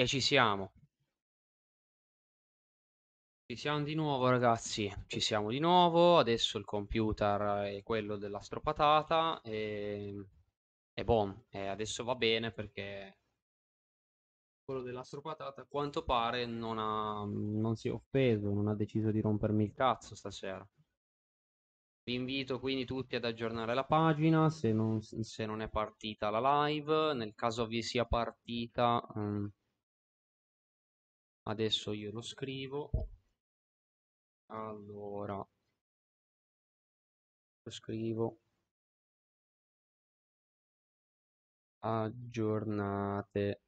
E ci siamo. Ci siamo di nuovo, ragazzi. Ci siamo di nuovo. Adesso il computer è quello dell'astropatata. E, e boh, e adesso va bene perché quello dell'astropatata a quanto pare non ha, non si è offeso, non ha deciso di rompermi il cazzo stasera. Vi invito quindi tutti ad aggiornare la pagina se non, se non è partita la live. Nel caso vi sia partita, um, adesso io lo scrivo. Allora, lo scrivo. Aggiornate.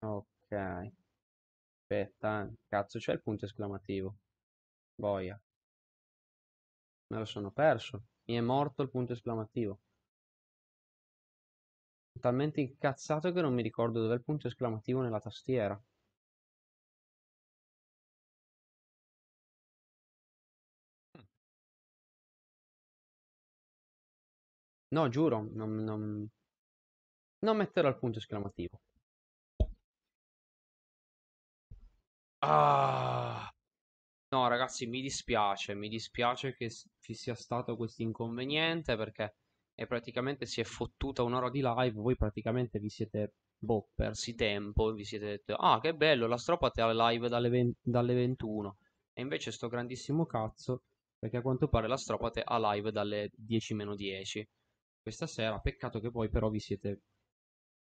Ok. Aspetta, eh. Cazzo, c'è il punto esclamativo. Boia. Me lo sono perso. Mi è morto il punto esclamativo. Talmente incazzato che non mi ricordo dov'è il punto esclamativo nella tastiera. No, giuro, non, non, non metterò il punto esclamativo. Ah. No, ragazzi, mi dispiace, mi dispiace che ci sia stato questo inconveniente perché e praticamente si è fottuta un'ora di live, voi praticamente vi siete boh, persi tempo, vi siete detto "Ah, che bello, la Stropate ha live dalle, 20, dalle 21". E invece sto grandissimo cazzo perché a quanto pare la Stropate ha live dalle 10 meno 10 questa sera. Peccato che poi però vi siete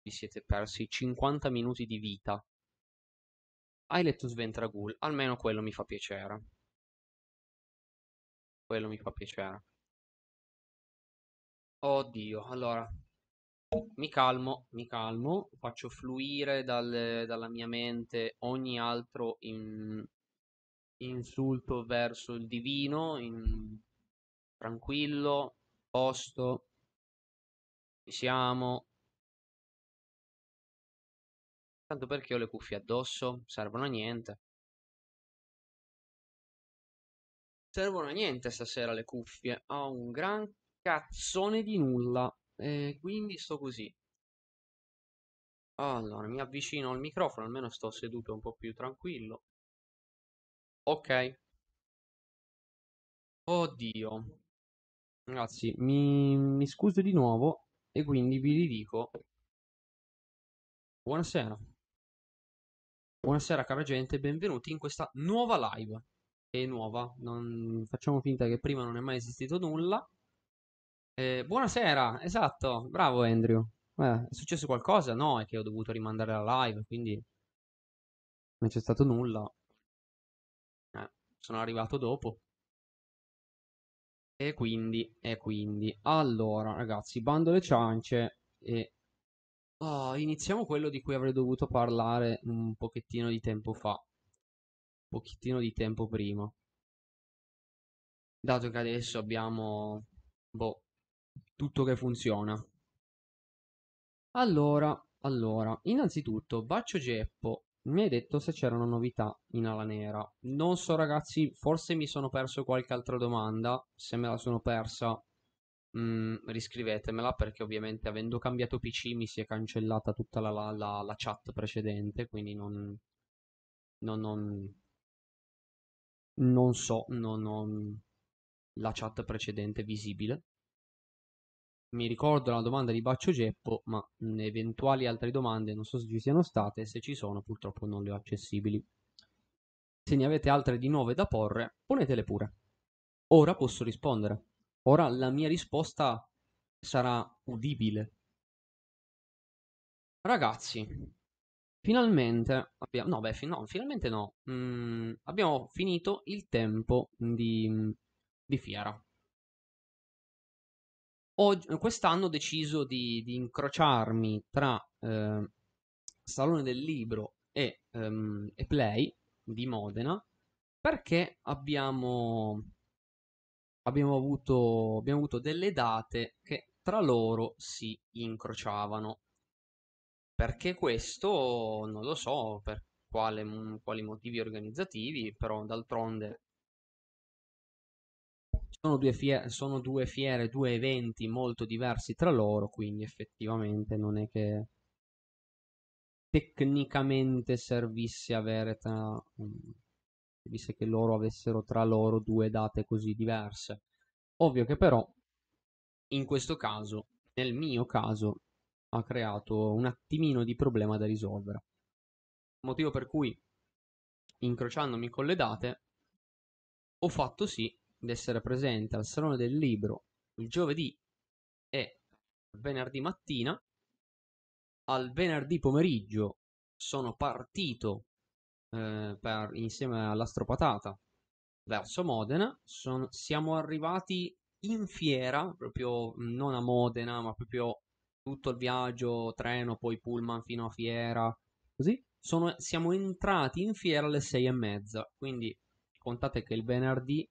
vi siete persi 50 minuti di vita hai letto Sventragul, almeno quello mi fa piacere. Quello mi fa piacere. Oddio, allora, mi calmo, mi calmo, faccio fluire dal, dalla mia mente ogni altro in, insulto verso il divino, in, tranquillo, posto, ci siamo, Tanto perché ho le cuffie addosso? Servono a niente. Servono a niente stasera le cuffie. Ho un gran cazzone di nulla. E quindi sto così. Allora, mi avvicino al microfono, almeno sto seduto un po' più tranquillo. Ok. Oddio. Ragazzi, mi, mi scuso di nuovo e quindi vi ridico buonasera. Buonasera cara gente, benvenuti in questa nuova live. È nuova, non facciamo finta che prima non è mai esistito nulla. Eh, buonasera, esatto, bravo Andrew. Eh, è successo qualcosa? No, è che ho dovuto rimandare la live, quindi non c'è stato nulla. Eh, sono arrivato dopo. E quindi, e quindi, allora ragazzi, bando le ciance e Oh, iniziamo quello di cui avrei dovuto parlare un pochettino di tempo fa. Un pochettino di tempo prima. Dato che adesso abbiamo, boh, tutto che funziona. Allora, allora, innanzitutto, Baccio Geppo mi hai detto se c'erano novità in ala nera. Non so ragazzi, forse mi sono perso qualche altra domanda. Se me la sono persa Mm, riscrivetemela perché ovviamente avendo cambiato PC mi si è cancellata tutta la, la, la, la chat precedente, quindi non, non, non, non so, non ho la chat precedente visibile. Mi ricordo la domanda di Baccio Geppo, ma eventuali altre domande non so se ci siano state, se ci sono purtroppo non le ho accessibili. Se ne avete altre di nuove da porre, ponetele pure. Ora posso rispondere. Ora la mia risposta sarà udibile. Ragazzi, finalmente abbiamo... No, beh, fi- no, finalmente no. Mm, abbiamo finito il tempo di, di fiera. Oggi, quest'anno ho deciso di, di incrociarmi tra eh, Salone del Libro e, um, e Play di Modena perché abbiamo abbiamo avuto, abbiamo avuto delle date che tra loro si incrociavano. Perché questo non lo so per quale, quali motivi organizzativi, però d'altronde sono due, fiere, sono due fiere, due eventi molto diversi tra loro, quindi effettivamente non è che tecnicamente servisse avere tra... servisse che loro avessero tra loro due date così diverse. Ovvio che però in questo caso, nel mio caso, ha creato un attimino di problema da risolvere. Motivo per cui, incrociandomi con le date, ho fatto sì di essere presente al Salone del Libro il giovedì e venerdì mattina. Al venerdì pomeriggio sono partito eh, per, insieme all'Astropatata verso Modena. Son, siamo arrivati in fiera, proprio non a Modena, ma proprio tutto il viaggio, treno, poi pullman fino a fiera, così. Sono, siamo entrati in fiera alle sei e mezza, quindi contate che il venerdì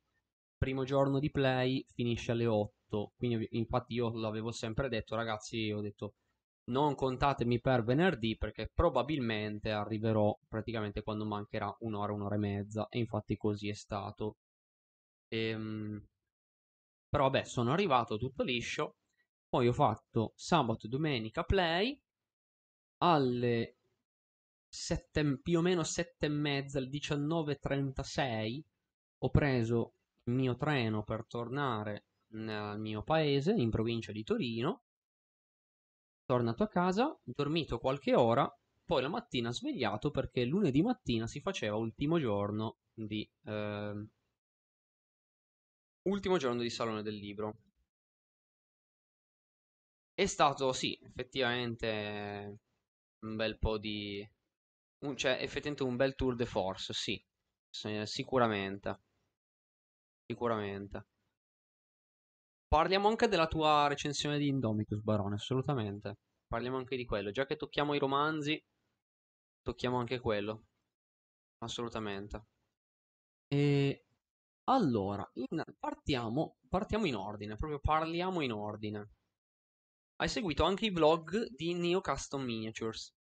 primo giorno di play finisce alle 8. Quindi, infatti, io l'avevo sempre detto, ragazzi. Ho detto non contatemi per venerdì perché probabilmente arriverò praticamente quando mancherà un'ora, un'ora e mezza. E infatti, così è stato. Ehm, però, vabbè, sono arrivato tutto liscio. Poi ho fatto sabato e domenica play alle 7, più o meno 7 e mezza, alle 19.36 ho preso il mio treno per tornare nel mio paese, in provincia di Torino. Tornato a casa, dormito qualche ora, poi la mattina svegliato perché lunedì mattina si faceva ultimo giorno di... Eh, ultimo giorno di Salone del Libro. È stato, sì, effettivamente un bel po' di... Un, cioè, effettivamente un bel tour de force, sì, sicuramente sicuramente. Parliamo anche della tua recensione di Indomitus, Barone, assolutamente. Parliamo anche di quello. Già che tocchiamo i romanzi, tocchiamo anche quello. Assolutamente. E allora, in... partiamo, partiamo in ordine, proprio parliamo in ordine. Hai seguito anche i vlog di Neo Custom Miniatures,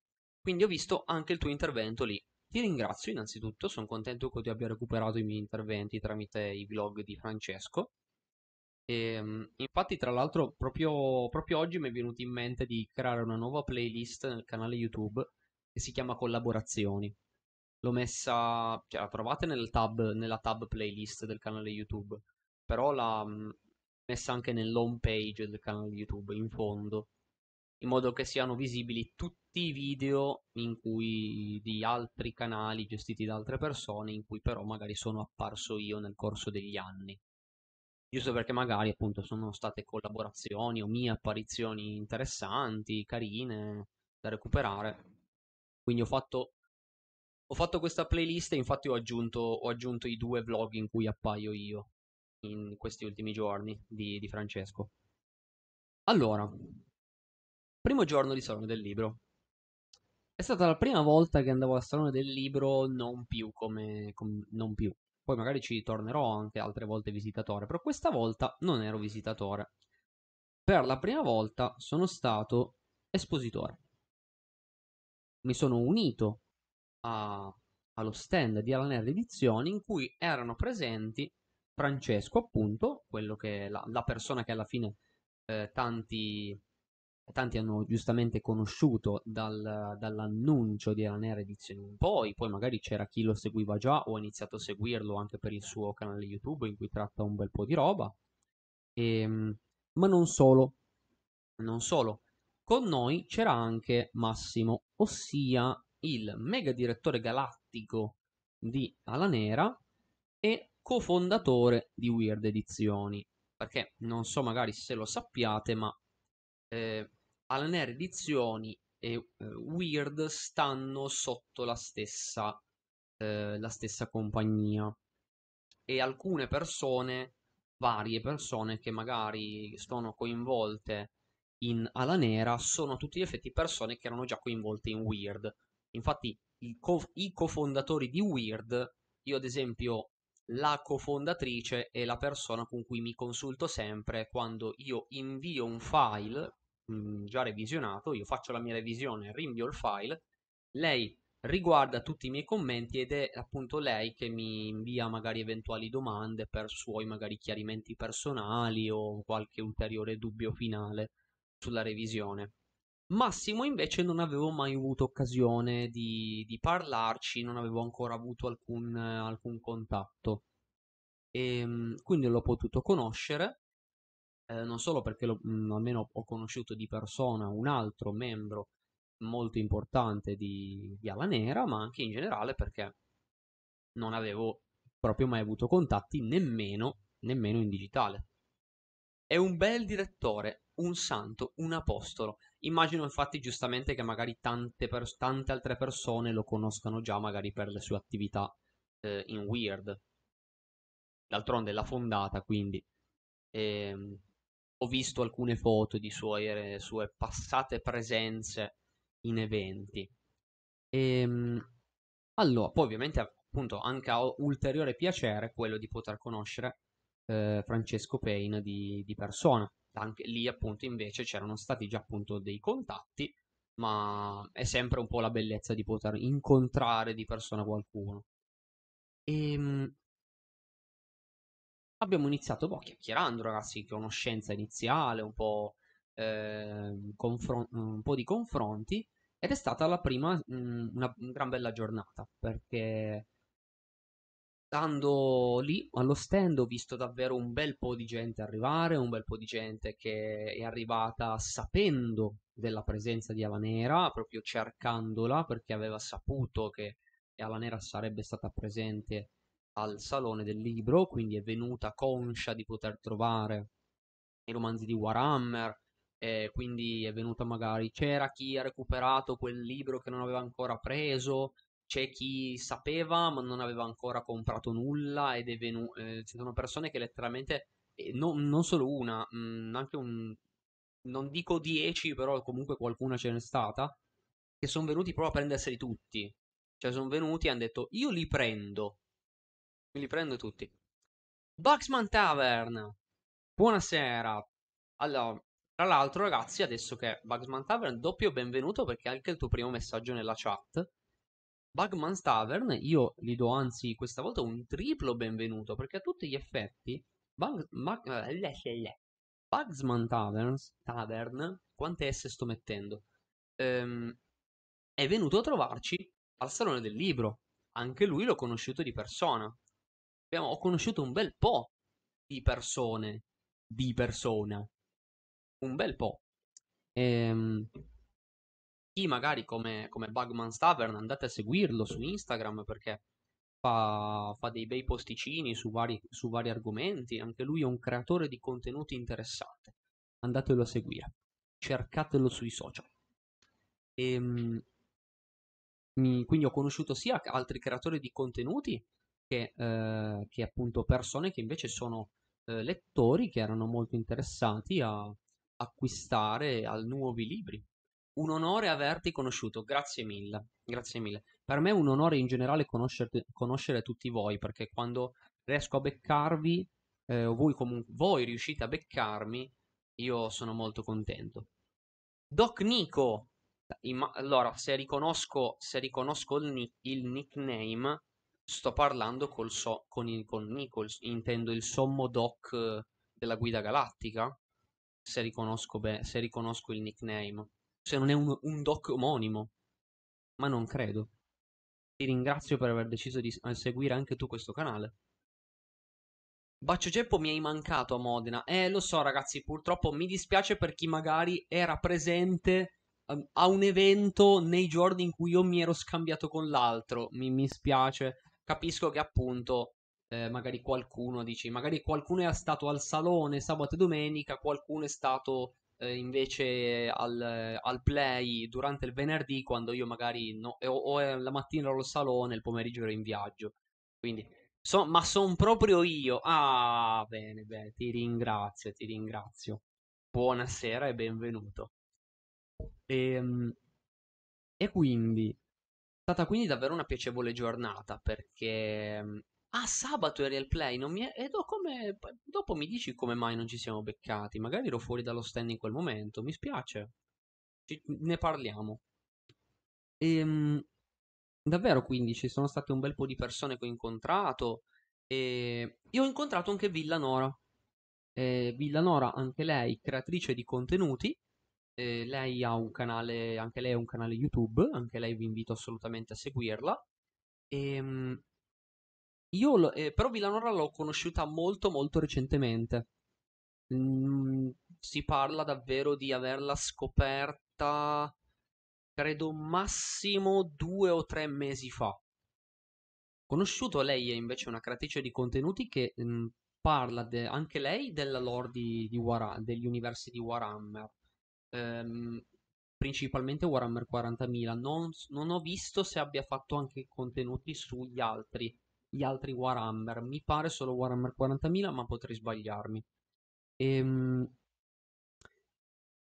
quindi ho visto anche il tuo intervento lì. Ti ringrazio innanzitutto, sono contento che tu abbia recuperato i miei interventi tramite i vlog di Francesco. E, ehm, infatti, tra l'altro, proprio, proprio oggi mi è venuto in mente di creare una nuova playlist nel canale YouTube che si chiama Collaborazioni. L'ho messa, cioè la trovate nel tab, nella tab playlist del canale YouTube, però l'ho mm, messa anche nell'home page del canale YouTube, in fondo in modo che siano visibili tutti i video cui, di altri canali gestiti da altre persone in cui però magari sono apparso io nel corso degli anni. Giusto perché magari appunto sono state collaborazioni o mie apparizioni interessanti, carine, da recuperare. Quindi ho fatto, ho fatto questa playlist e infatti ho aggiunto, ho aggiunto, i due vlog in cui appaio io in questi ultimi giorni di, di Francesco. Allora, Primo giorno di Salone del Libro. È stata la prima volta che andavo al Salone del Libro, non più come, com, non più. Poi magari ci tornerò anche altre volte visitatore, però questa volta non ero visitatore. Per la prima volta sono stato espositore. Mi sono unito a, allo stand di Alaner Edizioni in cui erano presenti Francesco, appunto, quello che la, la persona che alla fine eh, tanti tanti hanno giustamente conosciuto dal, dall'annuncio di Ranera Edizioni in poi, poi magari c'era chi lo seguiva già o ha iniziato a seguirlo anche per il suo canale YouTube in cui tratta un bel po' di roba. E, ehm, ma non solo, non solo. Con noi c'era anche Massimo, ossia il mega direttore galattico di Alanera e cofondatore di Weird Edizioni. Perché non so magari se lo sappiate, ma eh, Alaner Edizioni e eh, Weird stanno sotto la stessa, eh, la stessa compagnia e alcune persone, varie persone che magari sono coinvolte in Ala Nera sono a tutti gli effetti persone che erano già coinvolte in Weird. Infatti co- i cofondatori di Weird, io ad esempio la cofondatrice è la persona con cui mi consulto sempre quando io invio un file mh, già revisionato, io faccio la mia revisione, rinvio il file, lei riguarda tutti i miei commenti ed è appunto lei che mi invia magari eventuali domande per suoi magari chiarimenti personali o qualche ulteriore dubbio finale sulla revisione. Massimo invece non avevo mai avuto occasione di, di parlarci, non avevo ancora avuto alcun, alcun contatto. E, ehm, quindi l'ho potuto conoscere, eh, non solo perché lo, mh, mm, almeno ho conosciuto di persona un altro membro molto importante di, di Ala Nera, ma anche in generale perché non avevo proprio mai avuto contatti nemmeno, nemmeno in digitale. È un bel direttore, un santo, un apostolo. Immagino infatti giustamente che magari tante, per- tante altre persone lo conoscano già magari per le sue attività eh, in Weird. D'altronde l'ha fondata, quindi ehm, ho visto alcune foto di sue, sue passate presenze in eventi. E, ehm, allora, poi ovviamente appunto anche a ulteriore piacere quello di poter conoscere eh, Francesco Payne di, di, persona. Anche lì appunto invece c'erano stati già appunto dei contatti, ma è sempre un po' la bellezza di poter incontrare di persona qualcuno. E, ehm, abbiamo iniziato boh, chiacchierando, ragazzi, conoscenza iniziale, un po', eh, confron- un po' di confronti, ed è stata la prima, mh, una, una gran bella giornata, perché stando lì allo stand ho visto davvero un bel po' di gente arrivare, un bel po' di gente che è arrivata sapendo della presenza di Alanera, proprio cercandola perché aveva saputo che Alanera sarebbe stata presente al Salone del Libro, quindi è venuta conscia di poter trovare i romanzi di Warhammer, e quindi è venuta magari c'era chi ha recuperato quel libro che non aveva ancora preso, c'è chi sapeva ma non aveva ancora comprato nulla ed è venuto, eh, ci sono persone che letteralmente, eh, no, non solo una, mh, mm, anche un, non dico dieci, però comunque qualcuna ce n'è stata, che sono venuti proprio a prenderseli tutti. Cioè sono venuti e hanno detto io li prendo, Me li prendo tutti. Bugsman Tavern. Buonasera. Allora, tra l'altro, ragazzi, adesso che Bugsman Tavern, doppio benvenuto perché anche il tuo primo messaggio nella chat. Bugman Tavern, io gli do anzi questa volta un triplo benvenuto perché a tutti gli effetti Bug, Bug, eh, Bugsman Taverns, Tavern, quante S sto mettendo? Ehm, è venuto a trovarci al Salone del Libro. Anche lui l'ho conosciuto di persona abbiamo, ho conosciuto un bel po' di persone, di persona, un bel po'. Ehm, chi magari come, come Bugman's Tavern andate a seguirlo su Instagram perché fa, fa dei bei posticini su vari, su vari argomenti, anche lui è un creatore di contenuti interessante. Andatelo a seguire, cercatelo sui social. Ehm, quindi ho conosciuto sia altri creatori di contenuti che, eh, che appunto persone che invece sono eh, lettori che erano molto interessati a acquistare al nuovi libri. Un onore averti conosciuto, grazie mille, grazie mille. Per me è un onore in generale conoscere tutti voi, perché quando riesco a beccarvi, eh, voi comunque voi riuscite a beccarmi, io sono molto contento. Doc Nico, allora se riconosco, se riconosco il, il nickname, sto parlando col so, con, il, con Nichols, intendo il sommo doc eh, della guida galattica, se riconosco, beh, se riconosco il nickname, se non è un, un doc omonimo, ma non credo. Ti ringrazio per aver deciso di seguire anche tu questo canale. Baccio Geppo mi hai mancato a Modena. Eh, lo so ragazzi, purtroppo mi dispiace per chi magari era presente um, a un evento nei giorni in cui io mi ero scambiato con l'altro. Mi, mi spiace capisco che appunto eh, magari qualcuno dice, magari qualcuno è stato al salone sabato e domenica, qualcuno è stato eh, invece al, al, play durante il venerdì quando io magari no, o, o la mattina ero al salone, il pomeriggio ero in viaggio. Quindi, so, ma sono proprio io. Ah, bene, bene, ti ringrazio, ti ringrazio. Buonasera e benvenuto. E, ehm, e quindi stata quindi davvero una piacevole giornata perché... Ah, sabato eri al play, non mi è... E dopo, come... dopo mi dici come mai non ci siamo beccati. Magari ero fuori dallo stand in quel momento, mi spiace. Ci... Ne parliamo. Ehm... Davvero, quindi ci sono state un bel po' di persone che ho incontrato e io ho incontrato anche Villanora. Eh, Villanora, anche lei, creatrice di contenuti. Eh, lei ha un canale, anche lei ha un canale YouTube, anche lei vi invito assolutamente a seguirla. E, ehm, io lo- eh, però Villanora l'ho conosciuta molto molto recentemente. Mm, si parla davvero di averla scoperta, credo massimo due o tre mesi fa. Conosciuto, lei è invece una creatrice di contenuti che mh, parla de- anche lei della lore di, di Wara- degli universi di Warhammer, ehm, principalmente Warhammer 40.000. Non, non ho visto se abbia fatto anche contenuti sugli altri, gli altri Warhammer. Mi pare solo Warhammer 40.000, ma potrei sbagliarmi. Ehm,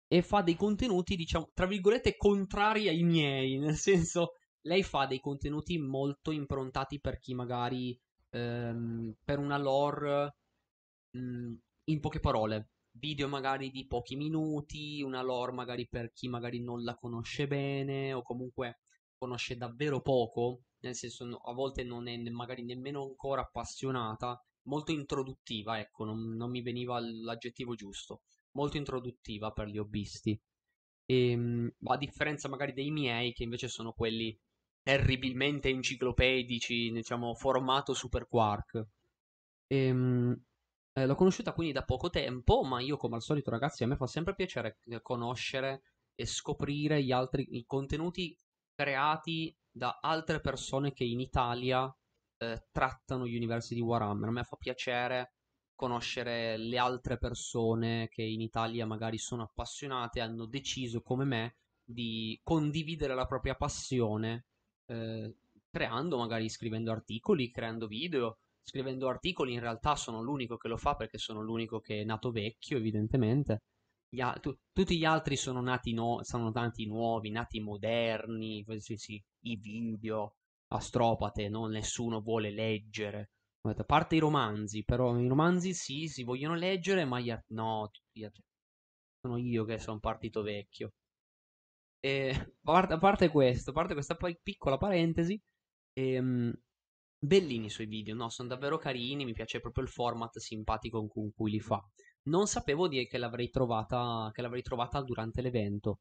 e fa dei contenuti, diciamo, tra virgolette, contrari ai miei, nel senso, lei fa dei contenuti molto improntati per chi magari, ehm, per una lore, mh, in poche parole, video magari di pochi minuti, una lore magari per chi magari non la conosce bene o comunque conosce davvero poco, nel senso a volte non è magari nemmeno ancora appassionata, molto introduttiva, ecco, non, non mi veniva l'aggettivo giusto molto introduttiva per gli hobbisti. E, a differenza magari dei miei, che invece sono quelli terribilmente enciclopedici, diciamo, formato Super Quark. E, eh, l'ho conosciuta quindi da poco tempo, ma io come al solito ragazzi a me fa sempre piacere eh, conoscere e scoprire gli altri i contenuti creati da altre persone che in Italia eh, trattano gli universi di Warhammer. A me fa piacere conoscere le altre persone che in Italia magari sono appassionate, hanno deciso come me di condividere la propria passione, eh, creando, magari scrivendo articoli, creando video. Scrivendo articoli in realtà sono l'unico che lo fa perché sono l'unico che è nato vecchio, evidentemente. Gli a- tu- tutti gli altri sono nati, no- sono nati nuovi, nati moderni, sì, i video, astropate, no? Nessuno vuole leggere. A parte i romanzi, però i romanzi sì, si vogliono leggere, ma gli altri no, sono io che sono partito vecchio. E a parte, questo, a parte questa piccola parentesi, ehm, bellini i suoi video, no? Sono davvero carini, mi piace proprio il format simpatico con cui li fa. Non sapevo di che l'avrei trovata, che l'avrei trovata durante l'evento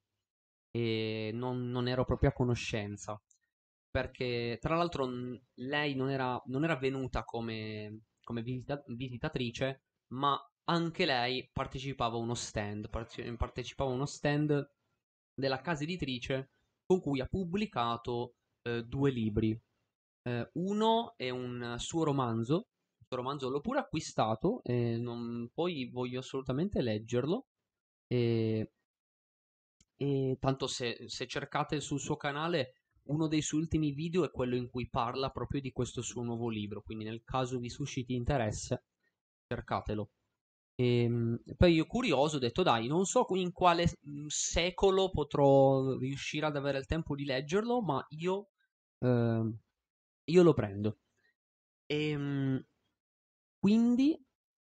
e non, non ero proprio a conoscenza perché tra l'altro lei non era, non era venuta come, come visita- visitatrice, ma anche lei partecipava a uno stand, parte- partecipava a uno stand della casa editrice con cui ha pubblicato eh, due libri. Eh, uno è un suo romanzo, il suo romanzo l'ho pure acquistato e non- poi voglio assolutamente leggerlo. E, e tanto se, se cercate sul suo canale uno dei suoi ultimi video è quello in cui parla proprio di questo suo nuovo libro, quindi nel caso vi susciti interesse, cercatelo. E, poi io curioso ho detto dai, non so in quale mm, secolo potrò riuscire ad avere il tempo di leggerlo, ma io, eh, io lo prendo. E quindi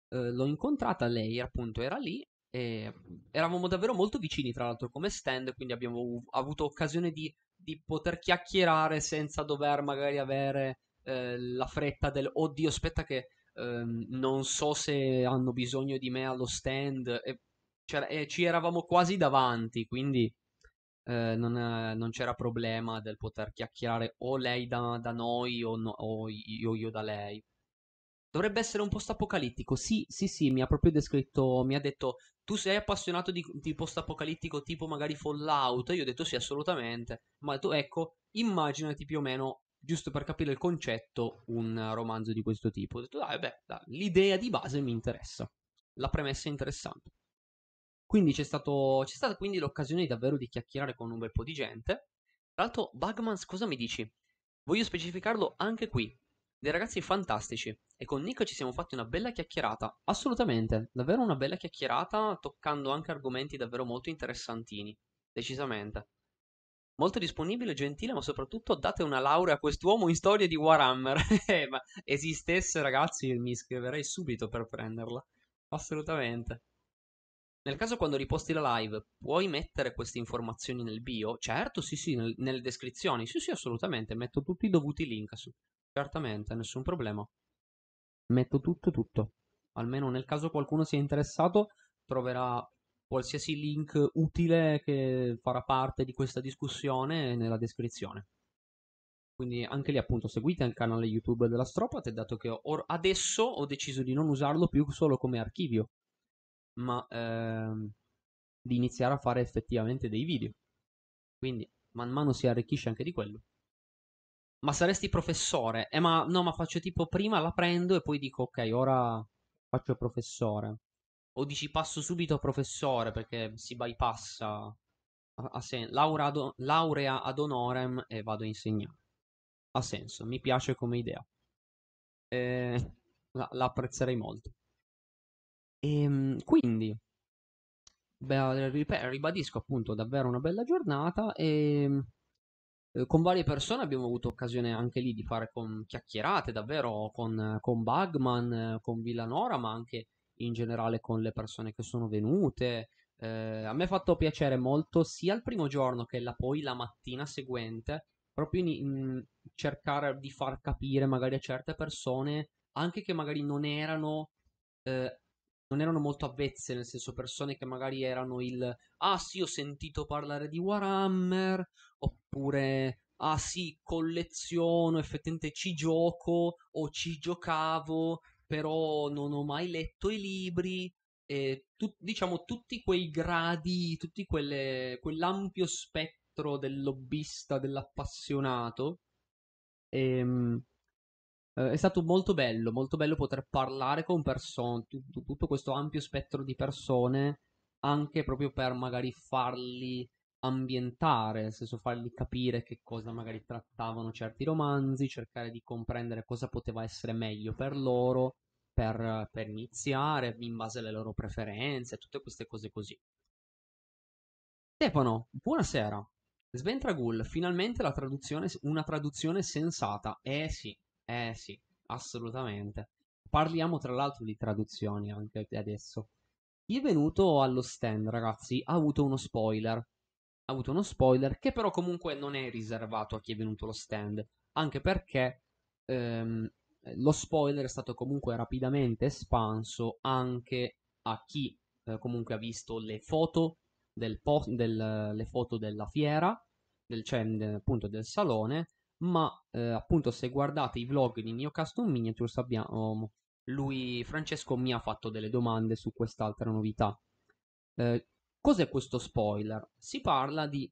eh, l'ho incontrata, lei appunto era lì e eravamo davvero molto vicini tra l'altro come stand, quindi abbiamo avuto occasione di di poter chiacchierare senza dover magari avere eh, la fretta del oddio, aspetta che ehm, non so se hanno bisogno di me allo stand. E, e ci eravamo quasi davanti, quindi eh, non, eh, non c'era problema del poter chiacchierare o lei da, da noi o, no- o io, io da lei. Dovrebbe essere un post-apocalittico. Sì, sì, sì, mi ha proprio descritto, mi ha detto, tu sei appassionato di, di post-apocalittico tipo magari Fallout? Io ho detto sì, assolutamente. Ma detto, ecco, immaginati più o meno, giusto per capire il concetto, un romanzo di questo tipo. Ho detto, dai, beh, dai, l'idea di base mi interessa. La premessa è interessante. Quindi c'è, stato, c'è stata quindi l'occasione davvero di chiacchierare con un bel po' di gente. Tra l'altro, Bugmans, cosa mi dici? Voglio specificarlo anche qui. Dei ragazzi fantastici. E con Nick ci siamo fatti una bella chiacchierata. Assolutamente, davvero una bella chiacchierata, toccando anche argomenti davvero molto interessantini. Decisamente. Molto disponibile, gentile, ma soprattutto date una laurea a quest'uomo in storia di Warhammer. Eh, ma esistesse, ragazzi, mi iscriverei subito per prenderla. Assolutamente. Nel caso quando riposti la live, puoi mettere queste informazioni nel bio? Certo, sì, sì, nel, nelle descrizioni. Sì, sì, assolutamente. Metto tutti i dovuti link. Certamente, nessun problema. Metto tutto, tutto. Almeno nel caso qualcuno sia interessato, troverà qualsiasi link utile che farà parte di questa discussione nella descrizione. Quindi anche lì appunto seguite il canale YouTube della Stropat, dato che or- adesso ho deciso di non usarlo più solo come archivio ma ehm, di iniziare a fare effettivamente dei video. Quindi man mano si arricchisce anche di quello. Ma saresti professore? Eh, ma no, ma faccio tipo prima la prendo e poi dico ok, ora faccio professore. O dici passo subito a professore perché si bypassa a, a sen- laurea, ad, laurea ad honorem e vado a insegnare. Ha senso, mi piace come idea. Eh, la, la apprezzerei molto. E ehm, quindi, beh, ribadisco appunto davvero una bella giornata e eh, con varie persone abbiamo avuto occasione anche lì di fare chiacchierate davvero con, con Bugman, con Villanora, ma anche in generale con le persone che sono venute. Eh, a me ha fatto piacere molto sia il primo giorno che la, poi la mattina seguente, proprio in, in cercare di far capire magari a certe persone, anche che magari non erano eh, non erano molto avvezze, nel senso persone che magari erano il ah sì, ho sentito parlare di Warhammer, oppure ah sì, colleziono, effettivamente ci gioco o ci giocavo, però non ho mai letto i libri. E tu, diciamo tutti quei gradi, tutti quelle, quell'ampio spettro del lobbista, dell'appassionato. Ehm, eh, è stato molto bello, molto bello poter parlare con persone, tutto, tutto questo ampio spettro di persone, anche proprio per magari farli ambientare, nel senso fargli capire che cosa magari trattavano certi romanzi, cercare di comprendere cosa poteva essere meglio per loro, per, per iniziare, in base alle loro preferenze, tutte queste cose così. Stefano, buonasera. Sventragul, finalmente traduzione, una traduzione sensata. Eh sì, eh sì, assolutamente. Parliamo tra l'altro di traduzioni anche adesso. Chi è venuto allo stand, ragazzi, ha avuto uno spoiler. Ha avuto uno spoiler che però comunque non è riservato a chi è venuto allo stand. Anche perché ehm, lo spoiler è stato comunque rapidamente espanso anche a chi eh, comunque ha visto le foto, del po- del, le foto della fiera, del, cioè appunto del salone ma eh, appunto se guardate i vlog di Neo Custom Miniatures abbiamo lui Francesco mi ha fatto delle domande su quest'altra novità. Eh, cos'è questo spoiler? Si parla di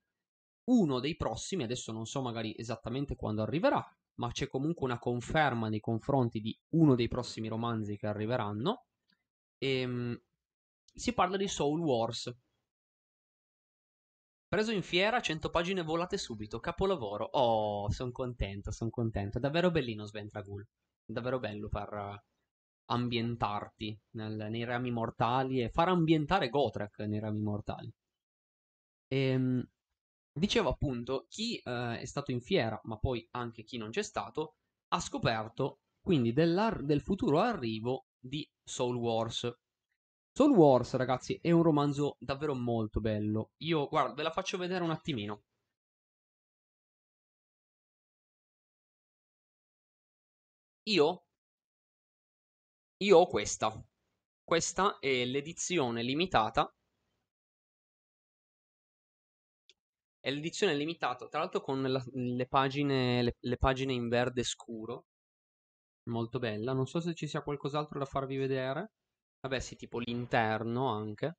uno dei prossimi, adesso non so magari esattamente quando arriverà, ma c'è comunque una conferma nei confronti di uno dei prossimi romanzi che arriveranno. E, ehm, si parla di Soul Wars, Preso in fiera, 100 pagine volate subito, capolavoro. Oh, sono contento, sono contento. È davvero bellino Sventragul. Davvero bello per ambientarti nel, nei rami mortali e far ambientare Gotrek nei rami mortali. E, ehm, dicevo appunto, chi eh, è stato in fiera, ma poi anche chi non c'è stato, ha scoperto quindi del futuro arrivo di Soul Wars, Soul Wars, ragazzi, è un romanzo davvero molto bello. Io, guarda, ve la faccio vedere un attimino. Io, io ho questa. Questa è l'edizione limitata. È l'edizione limitata, tra l'altro con la, le, pagine, le, le pagine in verde scuro. Molto bella. Non so se ci sia qualcos'altro da farvi vedere. Vabbè, sì, tipo l'interno anche.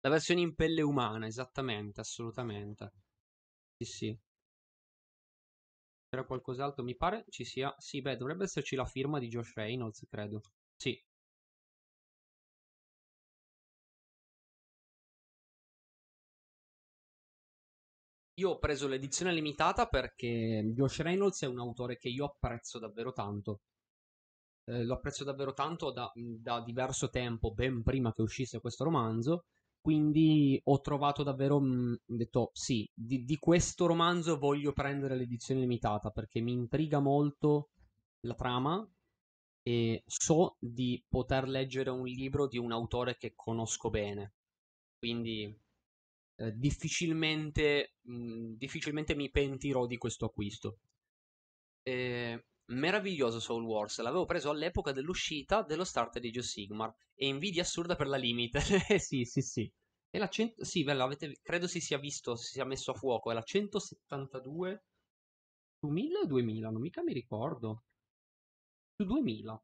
La versione in pelle umana, esattamente, assolutamente. Sì, sì. C'era qualcos'altro? Mi pare ci sia... Sì, beh, dovrebbe esserci la firma di Josh Reynolds, credo. Sì. Io ho preso l'edizione limitata perché Josh Reynolds è un autore che io apprezzo davvero tanto eh, lo apprezzo davvero tanto da, da, diverso tempo, ben prima che uscisse questo romanzo. Quindi ho trovato davvero, mh, detto sì, di, di, questo romanzo voglio prendere l'edizione limitata perché mi intriga molto la trama e so di poter leggere un libro di un autore che conosco bene. Quindi eh, difficilmente, mh, difficilmente mi pentirò di questo acquisto. Eh, meraviglioso Soul Wars, l'avevo preso all'epoca dell'uscita dello starter di Joe Sigmar e invidia assurda per la limite. sì, sì, sì. E la 100... Sì, bella, avete... credo si sia visto, si sia messo a fuoco, è la 172 su 1000 o 2000, non mica mi ricordo. Su 2000.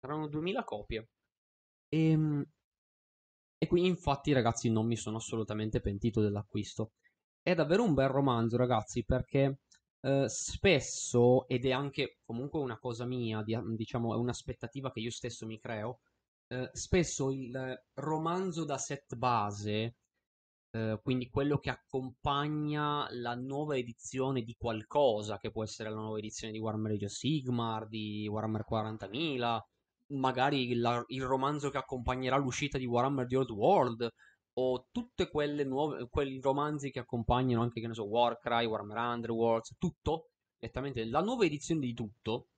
Erano 2000 copie. E, ehm, e qui infatti ragazzi non mi sono assolutamente pentito dell'acquisto. È davvero un bel romanzo ragazzi perché eh, spesso, ed è anche comunque una cosa mia, di, diciamo è un'aspettativa che io stesso mi creo, eh, spesso il romanzo da set base, eh, quindi quello che accompagna la nuova edizione di qualcosa, che può essere la nuova edizione di Warhammer Age Sigmar, di Warhammer 40.000, magari la, il romanzo che accompagnerà l'uscita di Warhammer The Old World, o tutte quelle nuove, quei romanzi che accompagnano anche, che ne so, Warcry, Warhammer Underworlds, tutto, nettamente la nuova edizione di tutto,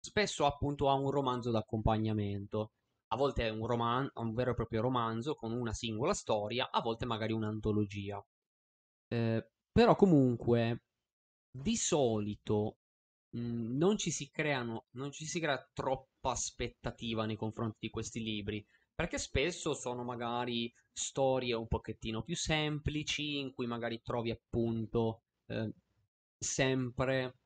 spesso appunto ha un romanzo d'accompagnamento. A volte è un, roman- un vero e proprio romanzo con una singola storia, a volte magari un'antologia. Eh, però comunque, di solito mh, mm, non ci creano, non ci si crea troppa aspettativa nei confronti di questi libri, perché spesso sono magari storie un pochettino più semplici, in cui magari trovi appunto eh, sempre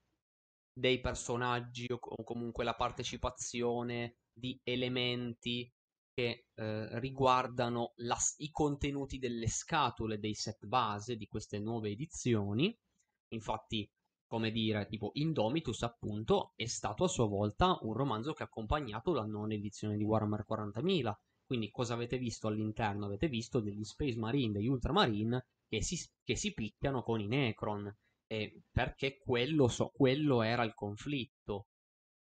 dei personaggi o, comunque la partecipazione di elementi che eh, riguardano la, i contenuti delle scatole dei set base di queste nuove edizioni. Infatti, come dire, tipo Indomitus appunto è stato a sua volta un romanzo che ha accompagnato la non edizione di Warhammer 40.000 quindi cosa avete visto all'interno? Avete visto degli Space Marine, degli Ultramarine che si, che si picchiano con i Necron, eh, perché quello, so, quello, era il conflitto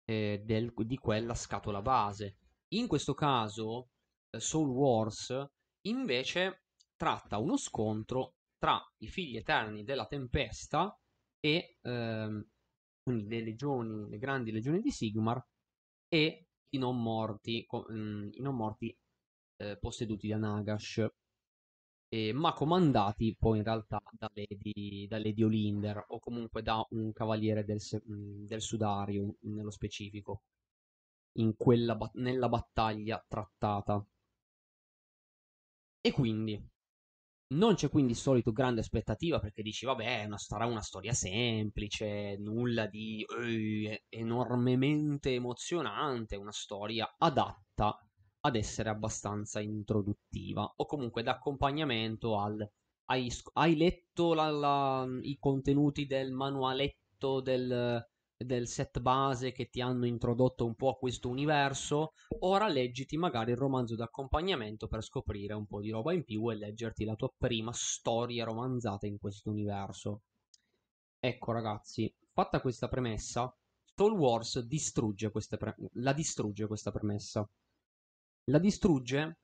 eh, del, di quella scatola base. In questo caso, eh, Soul Wars invece tratta uno scontro tra i figli eterni della tempesta e ehm, le legioni, le grandi legioni di Sigmar e i non morti, mm, i non morti eh, posseduti da Nagash, eh, ma comandati poi in realtà da Lady, da Lady Olinder o comunque da un cavaliere del, mm, del Sudarium nello specifico, quella, nella battaglia trattata. E quindi non c'è quindi solito grande aspettativa perché dici, vabbè, una, sarà una storia semplice, nulla di eh, enormemente emozionante, una storia adatta ad essere abbastanza introduttiva o comunque d'accompagnamento al... Hai, hai letto la, la, i contenuti del manualetto del, del set base che ti hanno introdotto un po' a questo universo, ora leggiti magari il romanzo d'accompagnamento per scoprire un po' di roba in più e leggerti la tua prima storia romanzata in questo universo. Ecco ragazzi, fatta questa premessa, Star Wars distrugge pre- la distrugge questa premessa la distrugge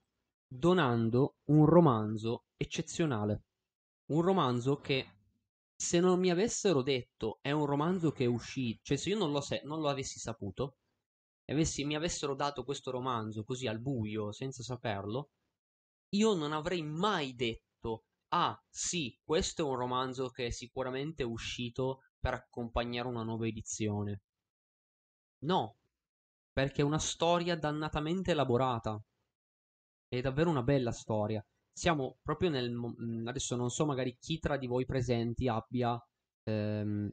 donando un romanzo eccezionale. Un romanzo che se non mi avessero detto è un romanzo che è uscito, cioè se io non lo, se- non lo avessi saputo, e avessi, mi avessero dato questo romanzo così al buio, senza saperlo, io non avrei mai detto, ah sì, questo è un romanzo che è sicuramente uscito per accompagnare una nuova edizione. No, perché è una storia dannatamente elaborata. È davvero una bella storia. Siamo proprio nel... Mm, adesso non so magari chi tra di voi presenti abbia ehm,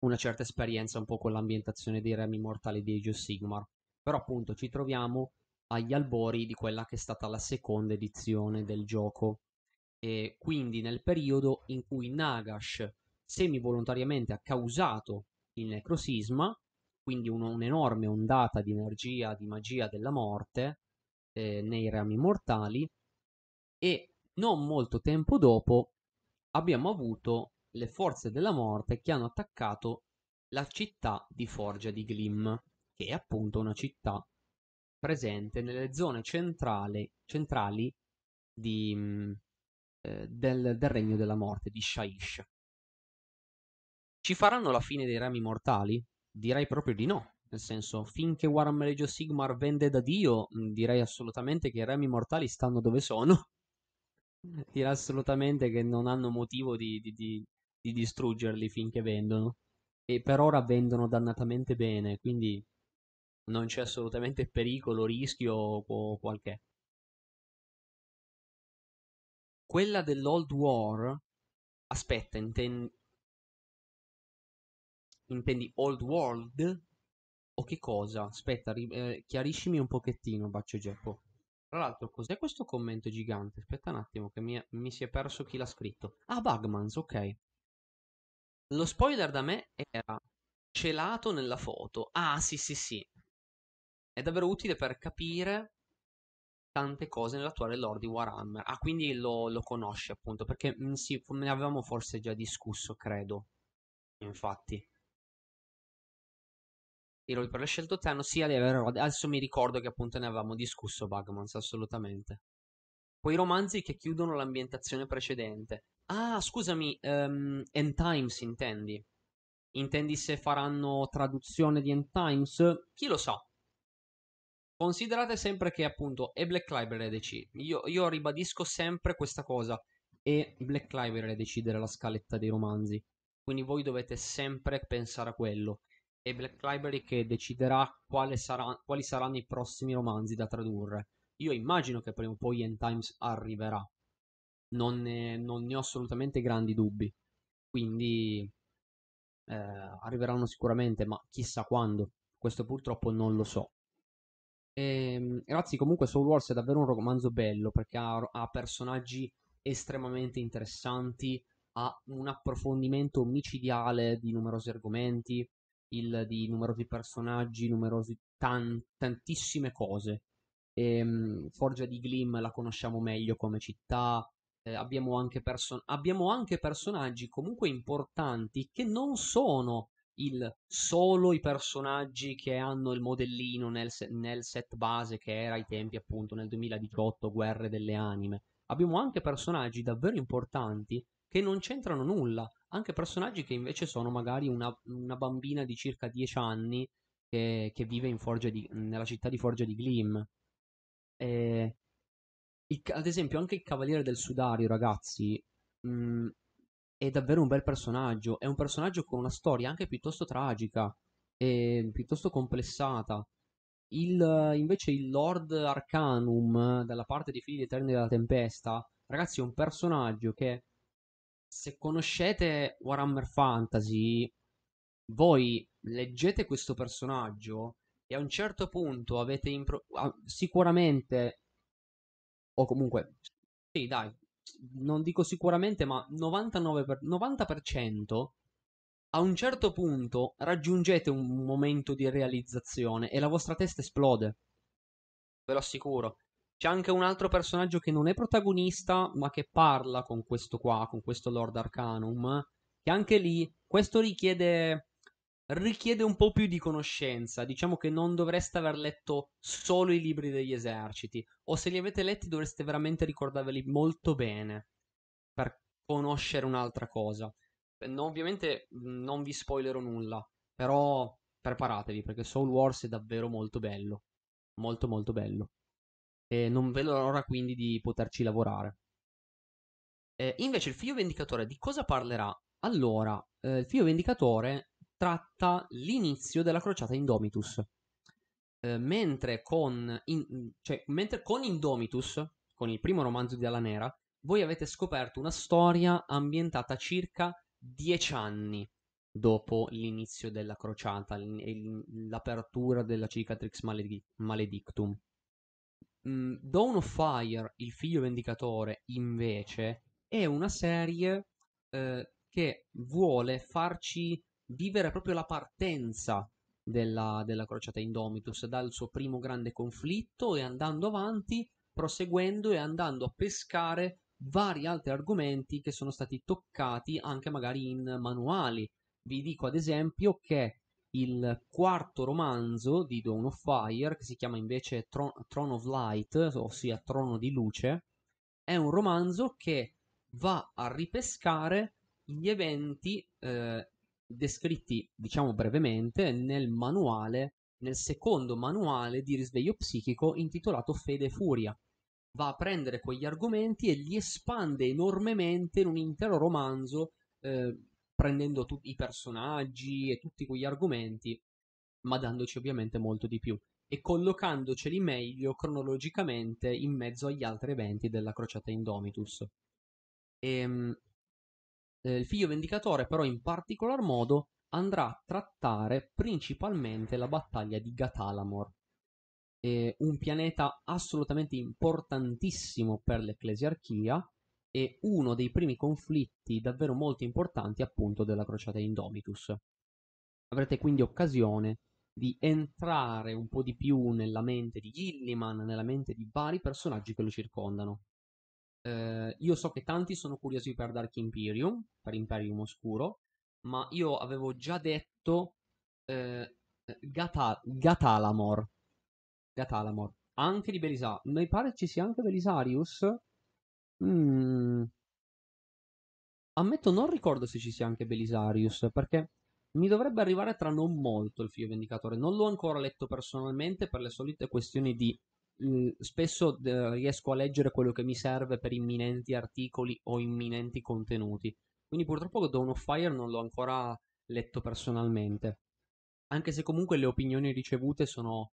una certa esperienza un po' con l'ambientazione dei remi mortali di Age of Sigmar. Però appunto ci troviamo agli albori di quella che è stata la seconda edizione del gioco. E quindi nel periodo in cui Nagash semi-volontariamente ha causato il necrosisma quindi un, un'enorme ondata di energia, di magia della morte eh, nei rami mortali e non molto tempo dopo abbiamo avuto le forze della morte che hanno attaccato la città di Forgia di Glim, che è appunto una città presente nelle zone centrali, centrali di, mm, eh, del, del, regno della morte, di Shaish. Ci faranno la fine dei rami mortali? Direi proprio di no. Nel senso, finché Warhammer of Sigmar vende da Dio, mm, direi assolutamente che i remi mortali stanno dove sono. direi assolutamente che non hanno motivo di, di, di, di distruggerli finché vendono. E per ora vendono dannatamente bene, quindi non c'è assolutamente pericolo, rischio o qualche. Quella dell'Old War. Aspetta, inten... intendi Old World? O che cosa? Aspetta, ri- eh, chiariscimi un pochettino, Baccio Geppo. Tra l'altro, cos'è questo commento gigante? Aspetta un attimo, che mi, mi si è perso chi l'ha scritto. Ah, Bugmans, ok. Lo spoiler da me era celato nella foto. Ah, sì, sì, sì. È davvero utile per capire tante cose nell'attuale lore di Warhammer. Ah, quindi lo, lo conosce appunto, perché mm, sì, ne avevamo forse già discusso, credo. Infatti i ruoli per le scelte te hanno sia le vere rode. Adesso mi ricordo che appunto ne avevamo discusso Bugmans, assolutamente. Poi romanzi che chiudono l'ambientazione precedente. Ah, scusami, um, End Times intendi? Intendi se faranno traduzione di End Times? Chi lo sa? Considerate sempre che appunto è Black Library a decidere. Io, io ribadisco sempre questa cosa. È Black Library a decidere la scaletta dei romanzi. Quindi voi dovete sempre pensare a quello e Black Library che deciderà sarà, quali saranno i prossimi romanzi da tradurre. Io immagino che prima o poi End Times arriverà. Non ne, non ne ho assolutamente grandi dubbi. Quindi eh, arriveranno sicuramente, ma chissà quando. Questo purtroppo non lo so. E, ehm, ragazzi, comunque Soul Wars è davvero un romanzo bello perché ha, ha personaggi estremamente interessanti, ha un approfondimento micidiale di numerosi argomenti il di numerosi personaggi, numerosi tan- tantissime cose. E, um, Forgia di Glim la conosciamo meglio come città. Eh, abbiamo, anche perso- abbiamo anche personaggi comunque importanti che non sono il, solo i personaggi che hanno il modellino nel, nel set base che era ai tempi appunto nel 2018 Guerre delle Anime. Abbiamo anche personaggi davvero importanti che non c'entrano nulla anche personaggi che invece sono magari una, una bambina di circa 10 anni che, che vive di, nella città di Forgia di Glim. E, il, ad esempio, anche il Cavaliere del Sudario, ragazzi, mh, mm, è davvero un bel personaggio. È un personaggio con una storia anche piuttosto tragica e piuttosto complessata. Il, invece il Lord Arcanum, dalla parte dei Figli Eterni della Tempesta, ragazzi, è un personaggio che se conoscete Warhammer Fantasy, voi leggete questo personaggio e a un certo punto avete impro- sicuramente o comunque sì, dai, non dico sicuramente, ma 99 per, 90% a un certo punto raggiungete un momento di realizzazione e la vostra testa esplode. Ve lo assicuro. C'è anche un altro personaggio che non è protagonista, ma che parla con questo qua, con questo Lord Arcanum. Che anche lì, questo richiede, richiede un po' più di conoscenza. Diciamo che non dovreste aver letto solo i libri degli eserciti. O se li avete letti dovreste veramente ricordarveli molto bene. Per conoscere un'altra cosa. No, ovviamente non vi spoilerò nulla. Però preparatevi perché Soul Wars è davvero molto bello. Molto molto bello e non vedo l'ora quindi di poterci lavorare. Eh, invece il figlio vendicatore di cosa parlerà? Allora, eh, il figlio vendicatore tratta l'inizio della crociata Indomitus. Eh, mentre, con in, cioè, mentre con Indomitus, con il primo romanzo di Alla Nera, voi avete scoperto una storia ambientata circa dieci anni dopo l'inizio della crociata, l'apertura della Cicatrix Maledictum. Mm, Dawn of Fire, il figlio vendicatore, invece, è una serie eh, che vuole farci vivere proprio la partenza della, della crociata Indomitus dal suo primo grande conflitto e andando avanti, proseguendo e andando a pescare vari altri argomenti che sono stati toccati anche magari in manuali. Vi dico ad esempio che il quarto romanzo di Dawn of Fire, che si chiama invece Tron- Throne of Light, ossia Trono di Luce, è un romanzo che va a ripescare gli eventi eh, descritti, diciamo brevemente, nel manuale nel secondo manuale di risveglio psichico intitolato Fede e Furia. Va a prendere quegli argomenti e li espande enormemente in un intero romanzo, eh, prendendo tutti i personaggi e tutti quegli argomenti, ma dandoci ovviamente molto di più e collocandoceli meglio cronologicamente in mezzo agli altri eventi della crociata Indomitus. E, ehm, eh, il figlio vendicatore, però, in particolar modo andrà a trattare principalmente la battaglia di Gatalamor, eh, un pianeta assolutamente importantissimo per l'ecclesiarchia e uno dei primi conflitti davvero molto importanti appunto della crociata Indomitus. Avrete quindi occasione di entrare un po' di più nella mente di Gilliman, nella mente di vari personaggi che lo circondano. Eh, io so che tanti sono curiosi per Dark Imperium, per Imperium Oscuro, ma io avevo già detto eh, Gata- Gatalamor. Gatalamor. Anche di Belisarius. Mi pare ci sia anche Belisarius. Mm. Ammetto, non ricordo se ci sia anche Belisarius, perché mi dovrebbe arrivare tra non molto il figlio vendicatore. Non l'ho ancora letto personalmente per le solite questioni di Mm, spesso riesco a leggere quello che mi serve per imminenti articoli o imminenti contenuti. Quindi purtroppo Dawn of Fire non l'ho ancora letto personalmente. Anche se comunque le opinioni ricevute sono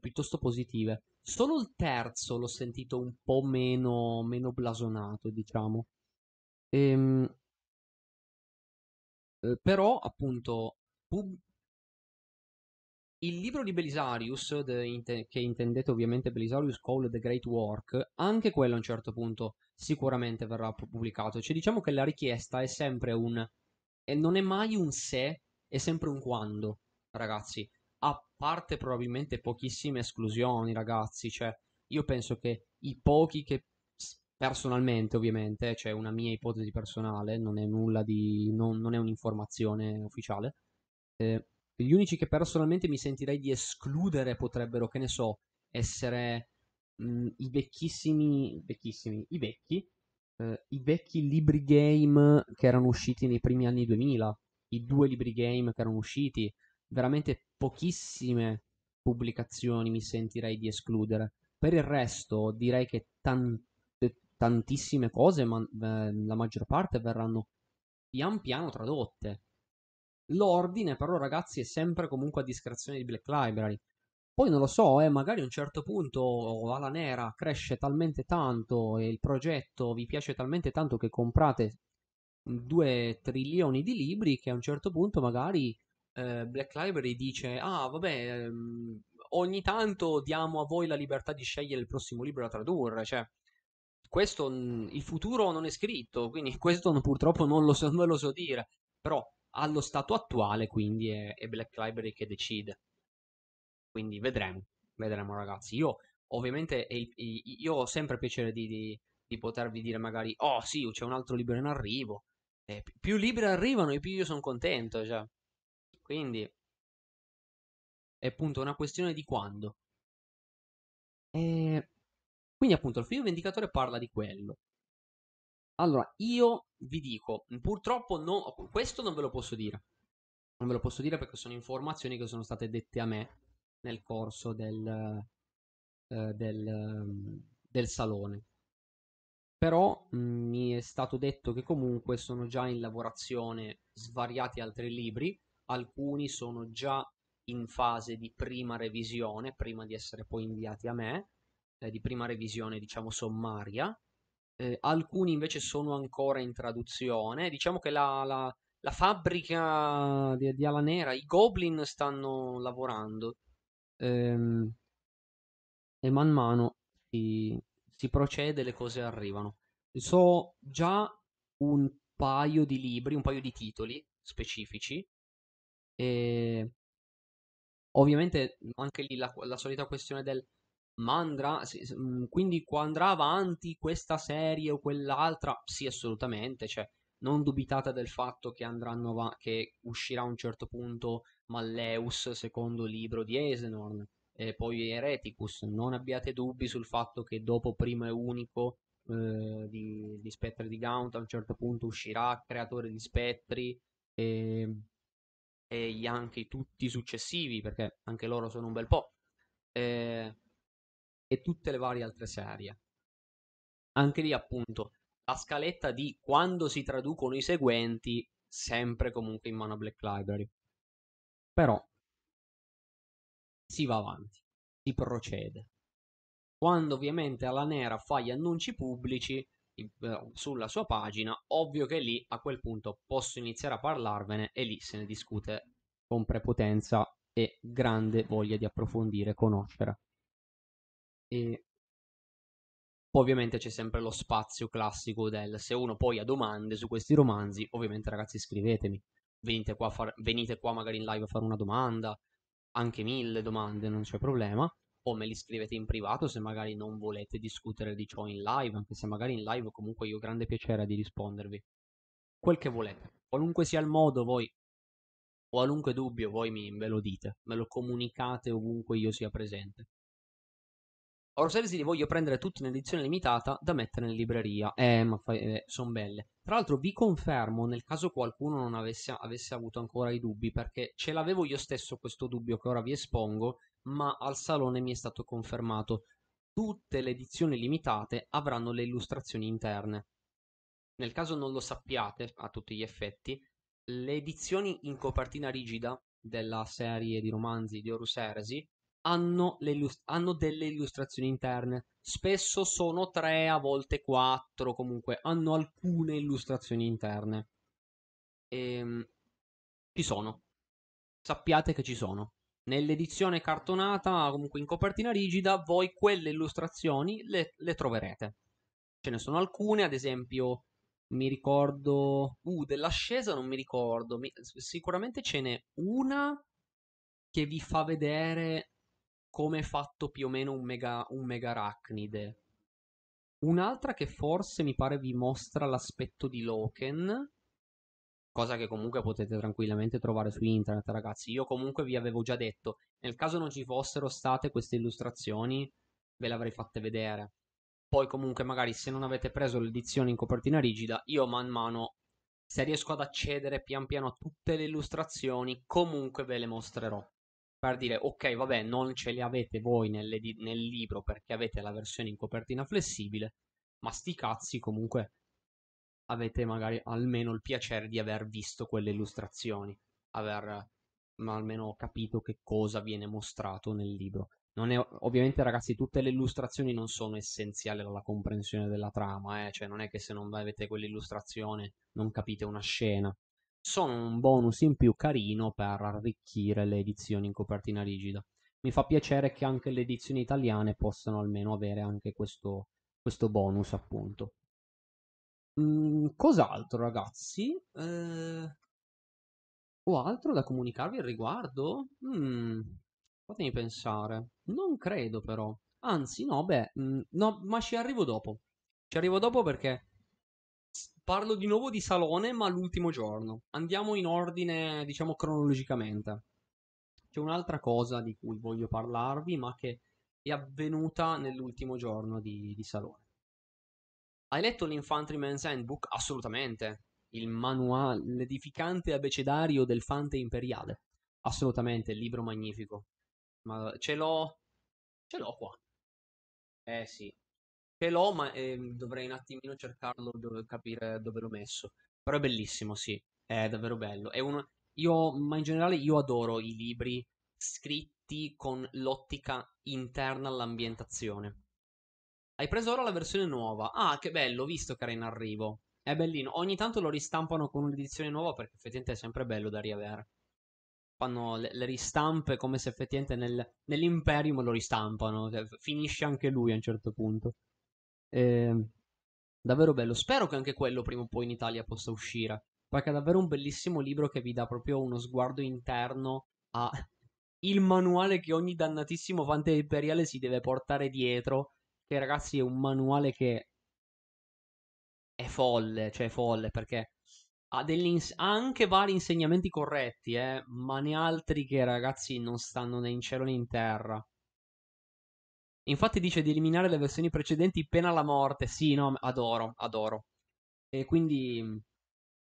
piuttosto positive. Solo il terzo l'ho sentito un po' meno, meno blasonato, diciamo. Ehm, eh, però, appunto, pub- il libro di Belisarius, inte- che intendete ovviamente Belisarius Call The Great Work, anche quello a un certo punto sicuramente verrà pubblicato. Cioè diciamo che la richiesta è sempre un... non è mai un se, è sempre un quando, ragazzi. A parte probabilmente pochissime esclusioni, ragazzi. Cioè, io penso che i pochi che personalmente, ovviamente, cioè una mia ipotesi personale, non è nulla di. non, non è un'informazione ufficiale. Eh, gli unici che personalmente mi sentirei di escludere potrebbero, che ne so, essere mh, i vecchissimi, vecchissimi, i vecchi, eh, i vecchi libri game che erano usciti nei primi anni 2000, i due libri game che erano usciti, veramente pochissime pubblicazioni mi sentirei di escludere. Per il resto direi che tan- tantissime cose, ma eh, la maggior parte verranno pian piano tradotte. L'ordine, però, ragazzi, è sempre comunque a discrezione di Black Library. Poi non lo so, eh, magari a un certo punto Ala Nera cresce talmente tanto e il progetto vi piace talmente tanto che comprate due trilioni di libri che a un certo punto magari eh, Black Library dice ah vabbè ehm, ogni tanto diamo a voi la libertà di scegliere il prossimo libro da tradurre cioè questo il futuro non è scritto quindi questo purtroppo non lo so, non lo so dire però allo stato attuale, quindi è, è Black Library che decide. Quindi vedremo, vedremo ragazzi. Io ovviamente io ho sempre piacere di, di, di, potervi dire magari, oh sì, c'è un altro libro in arrivo. E più libri arrivano e più io sono contento. Cioè. Quindi è appunto una questione di quando. E... Quindi appunto il figlio vendicatore parla di quello. Allora, io vi dico, purtroppo no, questo non ve lo posso dire. Non ve lo posso dire perché sono informazioni che sono state dette a me nel corso del, eh, del, del salone. Però mh, mi è stato detto che comunque sono già in lavorazione svariati altri libri, alcuni sono già in fase di prima revisione, prima di essere poi inviati a me, eh, di prima revisione diciamo sommaria, eh, alcuni invece sono ancora in traduzione. Diciamo che la, la, la fabbrica di, di Ala Nera, i Goblin stanno lavorando ehm, e man mano si, si procede, le cose arrivano. So già un paio di libri, un paio di titoli specifici. E ovviamente anche lì la, la solita questione del ma andrà, sì, mm, quindi andrà avanti questa serie o quell'altra? Sì, assolutamente, cioè, non dubitate del fatto che va- che uscirà a un certo punto Malleus, secondo libro di Esenorn, e poi Ereticus, non abbiate dubbi sul fatto che dopo Primo e Unico eh, di, di Spettri di Gaunt a un certo punto uscirà Creatore di Spettri e e anche tutti i successivi, perché anche loro sono un bel po', e, e tutte le varie altre serie. Anche lì, appunto, la scaletta di quando si traducono i seguenti, sempre comunque in mano a Black Library. Però si va avanti, si procede. Quando ovviamente alla nera fa gli annunci pubblici, eh, sulla sua pagina, ovvio che lì a quel punto posso iniziare a parlarvene e lì se ne discute con prepotenza e grande voglia di approfondire conoscere. E ovviamente c'è sempre lo spazio classico del se uno poi ha domande su questi romanzi, ovviamente ragazzi scrivetemi, venite qua, far, venite qua magari in live a fare una domanda, anche mille domande, non c'è problema o me li scrivete in privato se magari non volete discutere di ciò in live, anche se magari in live comunque io ho grande piacere di rispondervi. Quel che volete. Qualunque sia il modo, voi, qualunque dubbio, voi mi, me lo dite, me lo comunicate ovunque io sia presente. Orseris li voglio prendere tutti in edizione limitata da mettere in libreria. Eh, ma eh, sono belle. Tra l'altro vi confermo, nel caso qualcuno non avesse, avesse avuto ancora i dubbi, perché ce l'avevo io stesso questo dubbio che ora vi espongo, ma al salone mi è stato confermato. Tutte le edizioni limitate avranno le illustrazioni interne. Nel caso non lo sappiate, a tutti gli effetti, le edizioni in copertina rigida della serie di romanzi di Horus Heresy hanno, illust- hanno delle illustrazioni interne. Spesso sono tre, a volte quattro, comunque hanno alcune illustrazioni interne. E, ehm, ci sono. Sappiate che ci sono. Nell'edizione cartonata, comunque in copertina rigida, voi quelle illustrazioni le, le troverete. Ce ne sono alcune, ad esempio, mi ricordo... Uh, dell'ascesa non mi ricordo. Mi... Sicuramente ce n'è una che vi fa vedere come è fatto più o meno un mega, un mega arachnide. Un'altra che forse mi pare vi mostra l'aspetto di Loken, cosa che comunque potete tranquillamente trovare su internet, ragazzi. Io comunque vi avevo già detto, nel caso non ci fossero state queste illustrazioni, ve le avrei fatte vedere. Poi comunque magari se non avete preso l'edizione in copertina rigida, io man mano, se riesco ad accedere pian piano a tutte le illustrazioni, comunque ve le mostrerò per dire ok vabbè non ce li avete voi nel libro perché avete la versione in copertina flessibile ma sti cazzi comunque avete magari almeno il piacere di aver visto quelle illustrazioni aver ma almeno capito che cosa viene mostrato nel libro è, ovviamente ragazzi tutte le illustrazioni non sono essenziali alla comprensione della trama eh? cioè non è che se non avete quell'illustrazione non capite una scena sono un bonus in più carino per arricchire le edizioni in copertina rigida. Mi fa piacere che anche le edizioni italiane possano almeno avere anche questo, questo bonus, appunto. Mm, cos'altro, ragazzi? Eh... Ho altro da comunicarvi al riguardo? Mm, fatemi pensare. Non credo, però. Anzi, no, beh, mm, no, ma ci arrivo dopo. Ci arrivo dopo perché Parlo di nuovo di Salone, ma l'ultimo giorno. Andiamo in ordine, diciamo, cronologicamente. C'è un'altra cosa di cui voglio parlarvi, ma che è avvenuta nell'ultimo giorno di, di Salone. Hai letto l'Infantryman's Handbook? Assolutamente. Il manuale, l'edificante abecedario del Fante imperiale. Assolutamente, il libro magnifico. Ma ce l'ho. Ce l'ho qua. Eh sì, Ce l'ho, ma eh, dovrei un attimino cercarlo, dove, capire dove l'ho messo. Però è bellissimo, sì, è davvero bello. È uno... io, ma in generale io adoro i libri scritti con l'ottica interna all'ambientazione. Hai preso ora la versione nuova. Ah, che bello, ho visto che era in arrivo. È bellino. Ogni tanto lo ristampano con un'edizione nuova perché effettivamente è sempre bello da riavere. Fanno le, le ristampe come se effettivamente nel, nell'Imperium lo ristampano. Cioè, finisce anche lui a un certo punto. Eh, davvero bello. Spero che anche quello prima o poi in Italia possa uscire. Perché è davvero un bellissimo libro che vi dà proprio uno sguardo interno a il manuale che ogni dannatissimo fante imperiale si deve portare dietro. Che ragazzi è un manuale che è folle, cioè è folle perché ha, ins- ha anche vari insegnamenti corretti, eh, ma ne altri che ragazzi non stanno né in cielo né in terra. Infatti dice di eliminare le versioni precedenti pena la morte. Sì, no, adoro, adoro. E quindi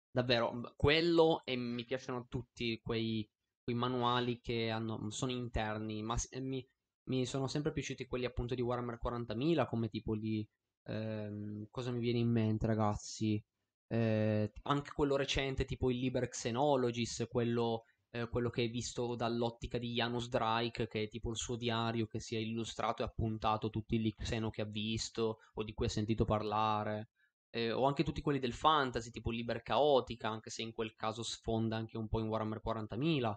davvero, quello e mi piacciono tutti quei, quei manuali che hanno, sono interni, ma mi, mi, sono sempre piaciuti quelli appunto di Warhammer 40.000, come tipo di... Ehm, cosa mi viene in mente, ragazzi? Eh, anche quello recente, tipo il Liber Xenologis, quello, eh, quello che hai visto dall'ottica di Janus Drake, che è tipo il suo diario che si è illustrato e appuntato tutti gli Xeno che ha visto o di cui ha sentito parlare eh, o anche tutti quelli del fantasy, tipo Liber Caotica, anche se in quel caso sfonda anche un po' in Warhammer 40.000,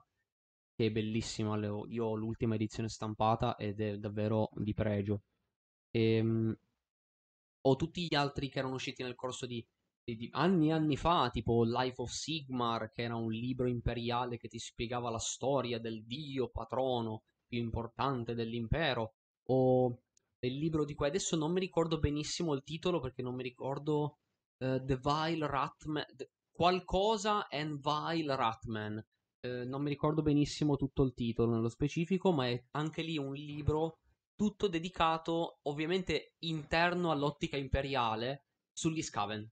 che è bellissima, io ho l'ultima edizione stampata ed è davvero di pregio. E, ehm, ho tutti gli altri che erano usciti nel corso di, di, di anni e anni fa, tipo Life of Sigmar, che era un libro imperiale che ti spiegava la storia del dio patrono più importante dell'impero, o il libro di cui adesso non mi ricordo benissimo il titolo perché non mi ricordo uh, The Vile Ratman qualcosa and Vile Ratman uh, non mi ricordo benissimo tutto il titolo nello specifico ma è anche lì un libro tutto dedicato ovviamente interno all'ottica imperiale sugli Skaven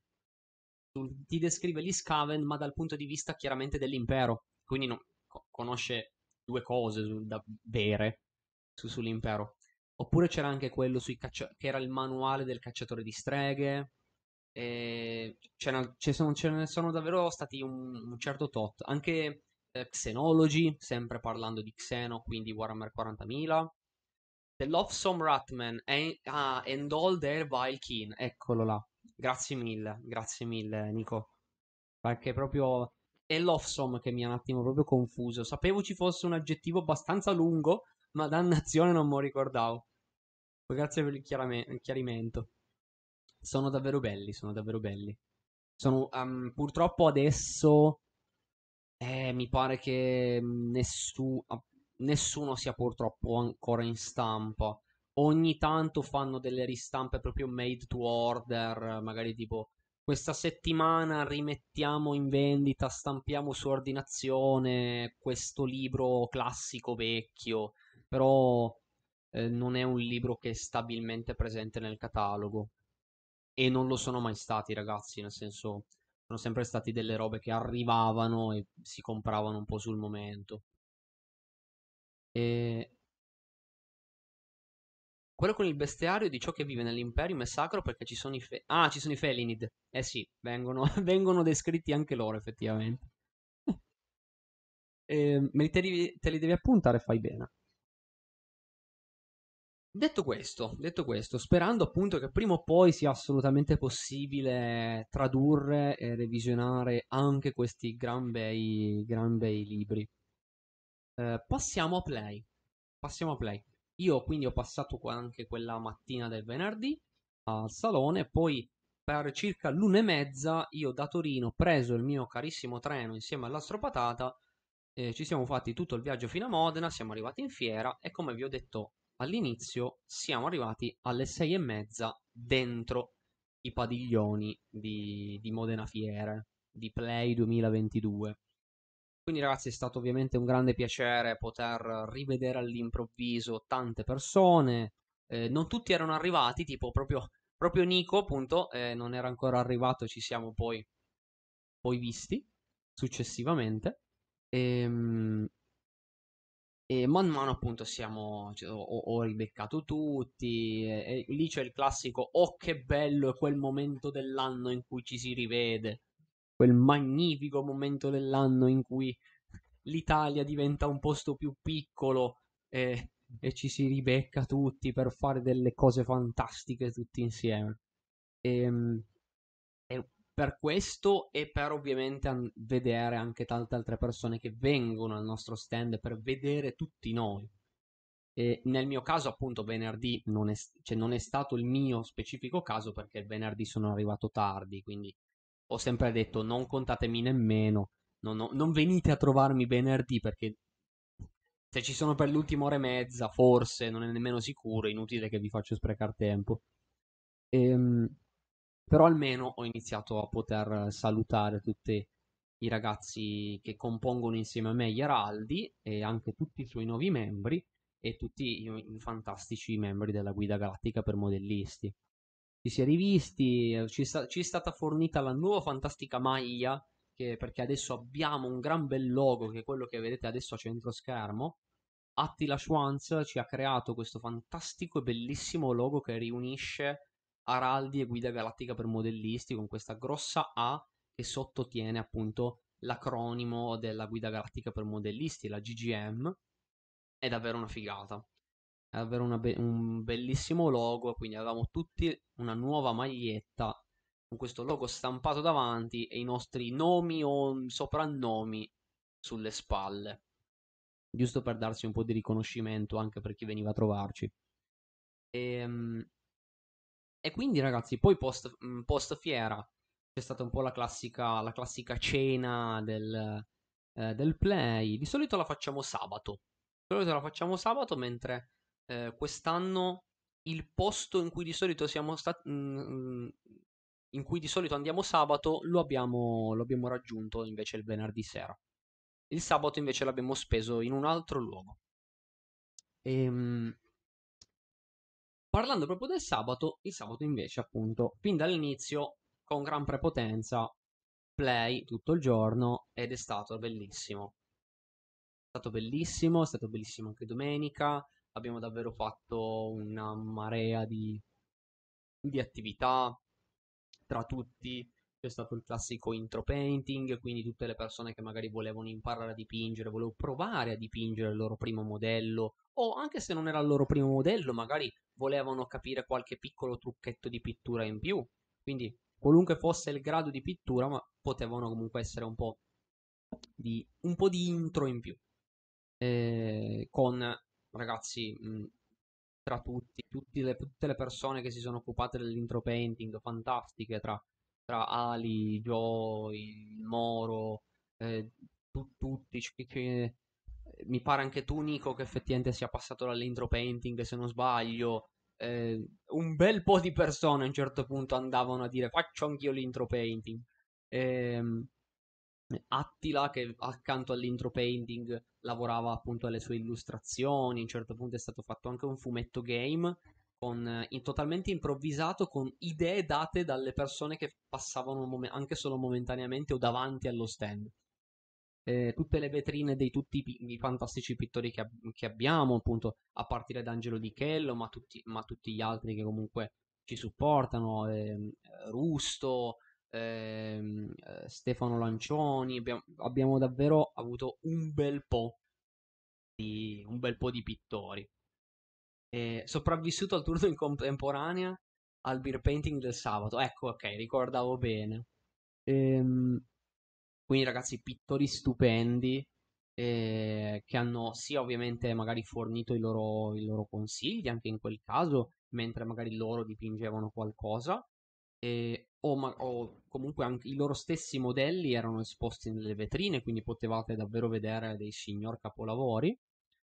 ti descrive gli Skaven ma dal punto di vista chiaramente dell'impero quindi no, conosce due cose da vere su, sull'impero Oppure c'era anche quello caccia- che era il manuale del cacciatore di streghe. E ce ne sono davvero stati un, un certo tot. Anche eh, Xenology, sempre parlando di Xeno, quindi Warhammer 40.000. The Lovesome Ratman and, ah, and All Their Vile Kin. Eccolo là. Grazie mille, grazie mille, Nico. Perché proprio è Lovesome che mi ha un attimo proprio confuso. Sapevo ci fosse un aggettivo abbastanza lungo, ma dannazione non me lo ricordavo. Grazie per il, chiarame- chiarimento. Sono davvero belli, sono davvero belli. Sono, um, purtroppo adesso eh, mi pare che nessu- nessuno sia purtroppo ancora in stampa. Ogni tanto fanno delle ristampe proprio made to order, magari tipo questa settimana rimettiamo in vendita, stampiamo su ordinazione questo libro classico vecchio, però eh, non è un libro che è stabilmente presente nel catalogo. E non lo sono mai stati, ragazzi, nel senso, sono sempre stati delle robe che arrivavano e si compravano un po' sul momento. E... Quello con il bestiario di ciò che vive nell'imperium è sacro perché ci sono i fe... Ah, ci sono i Felinid. Eh sì, vengono, vengono descritti anche loro, effettivamente. e, me li te, li, te li devi appuntare, fai bene. Detto questo, detto questo, sperando appunto che prima o poi sia assolutamente possibile tradurre e revisionare anche questi gran bei, gran bei libri. Eh, passiamo a Play. Passiamo a Play. Io quindi ho passato anche quella mattina del venerdì al salone, poi per circa l'una e mezza io da Torino ho preso il mio carissimo treno insieme all'Astropatata, eh, ci siamo fatti tutto il viaggio fino a Modena, siamo arrivati in fiera e come vi ho detto all'inizio siamo arrivati alle sei e mezza dentro i padiglioni di, di Modena Fiere, di Play 2022. Quindi ragazzi è stato ovviamente un grande piacere poter rivedere all'improvviso tante persone. Eh, non tutti erano arrivati, tipo proprio, proprio Nico appunto eh, non era ancora arrivato, ci siamo poi, poi visti successivamente. Ehm, e man mano appunto siamo, cioè, ho, ho, ribeccato tutti, e, e lì c'è il classico oh che bello è quel momento dell'anno in cui ci si rivede, quel magnifico momento dell'anno in cui l'Italia diventa un posto più piccolo e, e ci si ribecca tutti per fare delle cose fantastiche tutti insieme. E, ehm, per questo e per ovviamente an- vedere anche tante altre persone che vengono al nostro stand per vedere tutti noi. E nel mio caso, appunto, venerdì non è, cioè, non è stato il mio specifico caso perché il venerdì sono arrivato tardi, quindi ho sempre detto non contatemi nemmeno, non, ho, non venite a trovarmi venerdì perché se ci sono per l'ultima ora e mezza, forse, non è nemmeno sicuro, è inutile che vi faccio sprecare tempo. Ehm, però almeno ho iniziato a poter salutare tutti i ragazzi che compongono insieme a me gli Araldi e anche tutti i suoi nuovi membri e tutti i, i fantastici membri della Guida Galattica per modellisti. Ci si è rivisti, ci, sta, ci è stata fornita la nuova fantastica maglia che perché adesso abbiamo un gran bel logo che è quello che vedete adesso a centro schermo. Attila Schwanz ci ha creato questo fantastico e bellissimo logo che riunisce Araldi e Guida Galattica per modellisti con questa grossa A che sottotiene appunto l'acronimo della Guida Galattica per modellisti, la GGM. È davvero una figata. È davvero be- un bellissimo logo, quindi avevamo tutti una nuova maglietta con questo logo stampato davanti e i nostri nomi o soprannomi sulle spalle. Giusto per darsi un po' di riconoscimento anche per chi veniva a trovarci. E, ehm, e quindi ragazzi, poi post, mm, post fiera c'è stata un po' la classica, la classica cena del, eh, del play. Di solito la facciamo sabato. Di solito la facciamo sabato, mentre eh, quest'anno il posto in cui di solito siamo stati. Mm, in cui di solito andiamo sabato, lo abbiamo, lo abbiamo raggiunto invece il venerdì sera. Il sabato invece l'abbiamo speso in un altro luogo. Ehm, Parlando proprio del sabato, il sabato invece, appunto, fin dall'inizio, con gran prepotenza, play tutto il giorno ed è stato bellissimo. È stato bellissimo, è stato bellissimo anche domenica. Abbiamo davvero fatto una marea di, di attività tra tutti c'è stato il classico intro painting, quindi tutte le persone che magari volevano imparare a dipingere, volevano provare a dipingere il loro primo modello, o anche se non era il loro primo modello, magari volevano capire qualche piccolo trucchetto di pittura in più. Quindi, qualunque fosse il grado di pittura, ma potevano comunque essere un po' di, un po di intro in più. Eh, con ragazzi, mh, tra tutti, le, tutte le persone che si sono occupate dell'intro painting, fantastiche, tra tra Ali, Joe, il Moro, eh, tu, tutti, che, mi pare anche tu Nico che effettivamente sia passato dall'intro painting se non sbaglio. Eh, un bel po' di persone a un certo punto andavano a dire faccio anch'io l'intro painting. Eh, Attila che accanto all'intro painting lavorava appunto alle sue illustrazioni, a un certo punto è stato fatto anche un fumetto game con, in, totalmente improvvisato con idee date dalle persone che passavano mom- anche solo momentaneamente o davanti allo stand. Eh, tutte le vetrine di tutti i, i fantastici pittori che, che, abbiamo, appunto, a partire da Angelo Di Chello, ma tutti, ma tutti gli altri che comunque ci supportano, eh, Rusto, eh, Stefano Lancioni, abbiamo, abbiamo davvero avuto un bel po' di, un bel po' di pittori. Sopravvissuto al turno in contemporanea al beer painting del sabato. Ecco, ok, ricordavo bene. Ehm, quindi ragazzi, pittori stupendi eh, che hanno sia ovviamente magari fornito i loro, i loro, consigli, anche in quel caso, mentre magari loro dipingevano qualcosa, eh, o, ma- o, comunque anche i loro stessi modelli erano esposti nelle vetrine, quindi potevate davvero vedere dei signor capolavori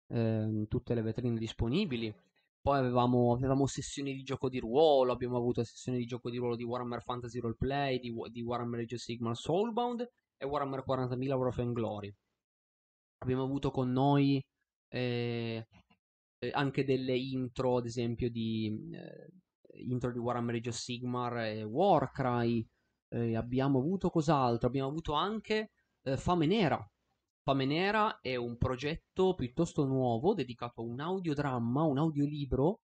ehm, tutte le vetrine disponibili. Poi avevamo, avevamo, sessioni di gioco di ruolo, abbiamo avuto sessioni di gioco di ruolo di Warhammer Fantasy Roleplay, di, di Warhammer Age of Sigmar Soulbound e Warhammer 40.000 Wrath and Glory. Abbiamo avuto con noi eh, eh, anche delle intro, ad esempio, di eh, intro di Warhammer Age of Sigmar e Warcry. abbiamo avuto cos'altro? Abbiamo avuto anche eh, Fame Nera, Fame Nera è un progetto piuttosto nuovo dedicato a un audiodramma, un audiolibro.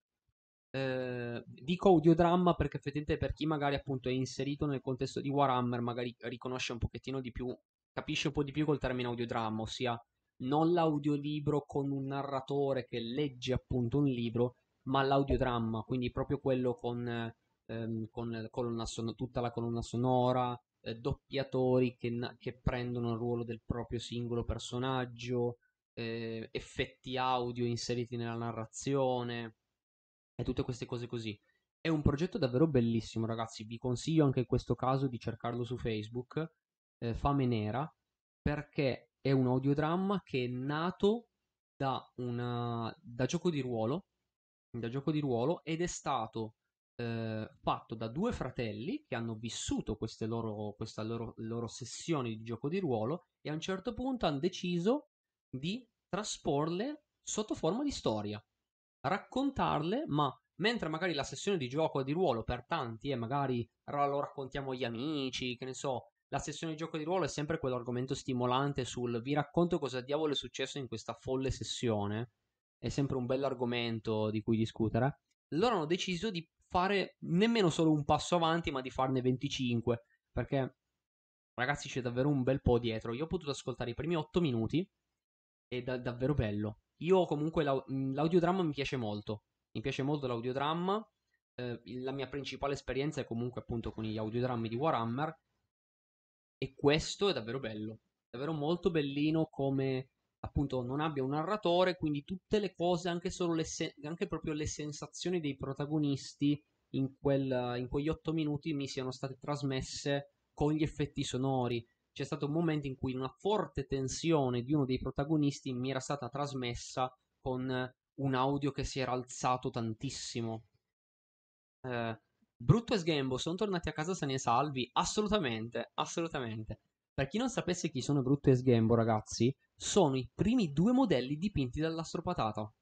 Eh, dico audiodramma perché effettivamente per chi magari appunto è inserito nel contesto di Warhammer magari riconosce un pochettino di più, capisce un po' di più col termine audiodramma, ossia non l'audiolibro con un narratore che legge appunto un libro, ma l'audiodramma, quindi proprio quello con, ehm, con colonna son- tutta la colonna sonora, eh, doppiatori che, che, prendono il ruolo del proprio singolo personaggio, eh, effetti audio inseriti nella narrazione e tutte queste cose così. È un progetto davvero bellissimo, ragazzi. Vi consiglio anche in questo caso di cercarlo su Facebook, eh, Fame Nera, perché è un audiodramma che è nato da, una, da gioco di ruolo, da gioco di ruolo ed è stato eh, fatto da due fratelli che hanno vissuto loro, questa loro, loro sessioni di gioco di ruolo e a un certo punto hanno deciso di trasporle sotto forma di storia, raccontarle, ma mentre magari la sessione di gioco di ruolo per tanti è magari lo raccontiamo agli amici, che ne so, la sessione di gioco di ruolo è sempre quell'argomento stimolante sul vi racconto cosa diavolo è successo in questa folle sessione. È sempre un bell'argomento di cui discutere. Loro hanno deciso di fare nemmeno solo un passo avanti, ma di farne 25. Perché, ragazzi, c'è davvero un bel po' dietro. Io ho potuto ascoltare i primi 8 minuti. È da- davvero bello. Io comunque l'au- l'audiodramma mi piace molto. Mi piace molto l'audiodramma. Eh, la mia principale esperienza è comunque appunto con gli audiodrammi di Warhammer. E questo è davvero bello. Davvero molto bellino come appunto non abbia un narratore, quindi tutte le cose, anche, solo le se- anche proprio le sensazioni dei protagonisti in, quel, in quegli otto minuti mi siano state trasmesse con gli effetti sonori. C'è stato un momento in cui una forte tensione di uno dei protagonisti mi era stata trasmessa con un audio che si era alzato tantissimo. Eh, Brutto e Sgambo sono tornati a casa sani e salvi? Assolutamente, assolutamente. Per chi non sapesse chi sono Brutto e Sgambo, ragazzi, sono i primi due modelli dipinti dall'astropatata.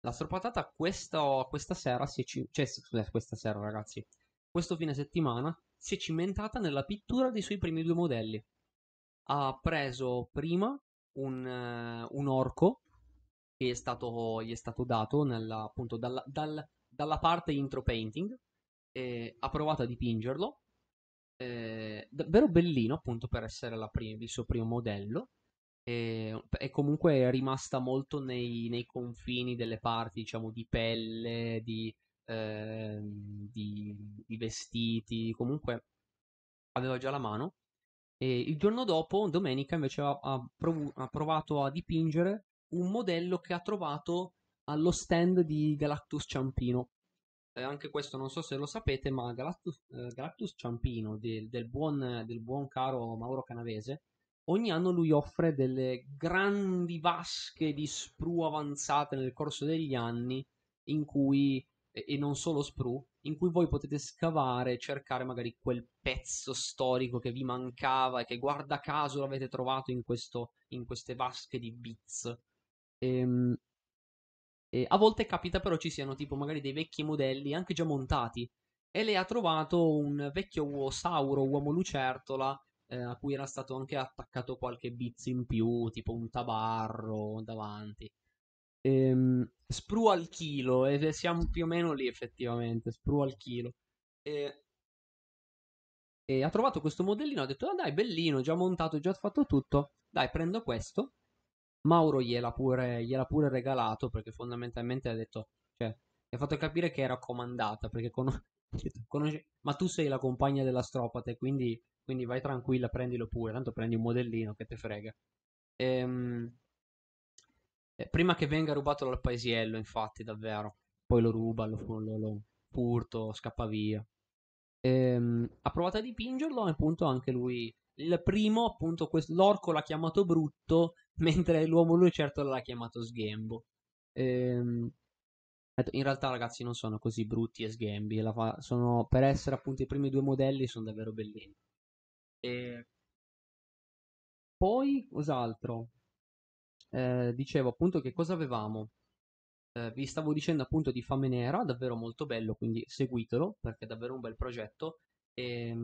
L'astropatata questa, questa sera si è ci- cioè, scusate, questa sera, ragazzi. Questo fine settimana si è cimentata nella pittura dei suoi primi due modelli. Ha preso prima un, eh, un orco che è stato, gli è stato dato nella, appunto dalla, dal- dalla parte intro painting. e ha provato a dipingerlo. eh, davvero bellino, appunto, per essere prim- il suo primo modello. E, e comunque rimasta molto nei, nei confini delle parti, diciamo, di pelle, di, ehm, di, di vestiti. Comunque aveva già la mano. E il giorno dopo, domenica, invece ha, ha provu- ha provato a dipingere un modello che ha trovato allo stand di Galactus Ciampino. Eh, anche questo non so se lo sapete, ma Galactus, eh, Galactus Ciampino del, del buon, del buon caro Mauro Canavese, ogni anno lui offre delle grandi vasche di sprue avanzate nel corso degli anni in cui, e e non solo sprue, in cui voi potete scavare e cercare magari quel pezzo storico che vi mancava e che guarda caso l'avete trovato in, questo, in queste vasche di bits. Ehm, e a volte capita però ci siano tipo magari dei vecchi modelli anche già montati. E lei ha trovato un vecchio Sauro uomo lucertola eh, a cui era stato anche attaccato qualche biz in più, tipo un tabarro davanti. Ehm, sprue al chilo, e siamo più o meno lì effettivamente, sprue al chilo. E, e ha trovato questo modellino, ha detto, ah dai, bellino, già montato, già fatto tutto. Dai, prendo questo. Mauro gliel'ha pure, gliel'ha pure regalato perché fondamentalmente ha detto, cioè, mi ha fatto capire che era comandata perché conos- conosce- ma tu sei la compagna dell'astropate, quindi, quindi vai tranquilla, prendilo pure, tanto prendi un modellino che te frega. Ehm, eh, prima che venga rubato dal paesiello, infatti, davvero. Poi lo ruba, lo, lo, lo furto, scappa via. Ehm, ha provato a dipingerlo e appunto anche lui. Il primo, appunto, quest- l'orco l'ha chiamato brutto, mentre l'uomo lucertola l'ha chiamato sghembo. Ehm, in realtà, ragazzi, non sono così brutti e sghembi. fa- sono, per essere appunto i primi due modelli, sono davvero bellini. E poi, cos'altro? Eh, dicevo appunto che cosa avevamo. Eh, vi stavo dicendo appunto di Fame Nera, davvero molto bello, quindi seguitelo perché è davvero un bel progetto. E,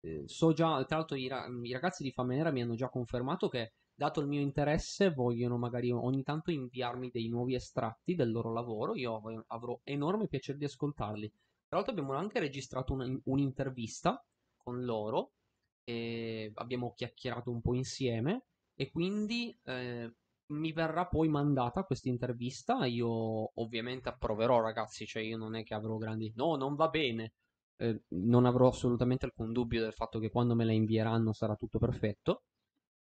eh, so già, tra l'altro, i, ra- i ragazzi di Fame Nera mi hanno già confermato che, dato il mio interesse, vogliono magari ogni tanto inviarmi dei nuovi estratti del loro lavoro. Io av- avrò enorme piacere di ascoltarli. Tra l'altro, abbiamo anche registrato un- un'intervista con loro e abbiamo chiacchierato un po' insieme. E quindi eh, mi verrà poi mandata questa intervista. Io ovviamente approverò, ragazzi. Cioè, io non è che avrò grandi. No, non va bene. Eh, non avrò assolutamente alcun dubbio del fatto che quando me la invieranno sarà tutto perfetto.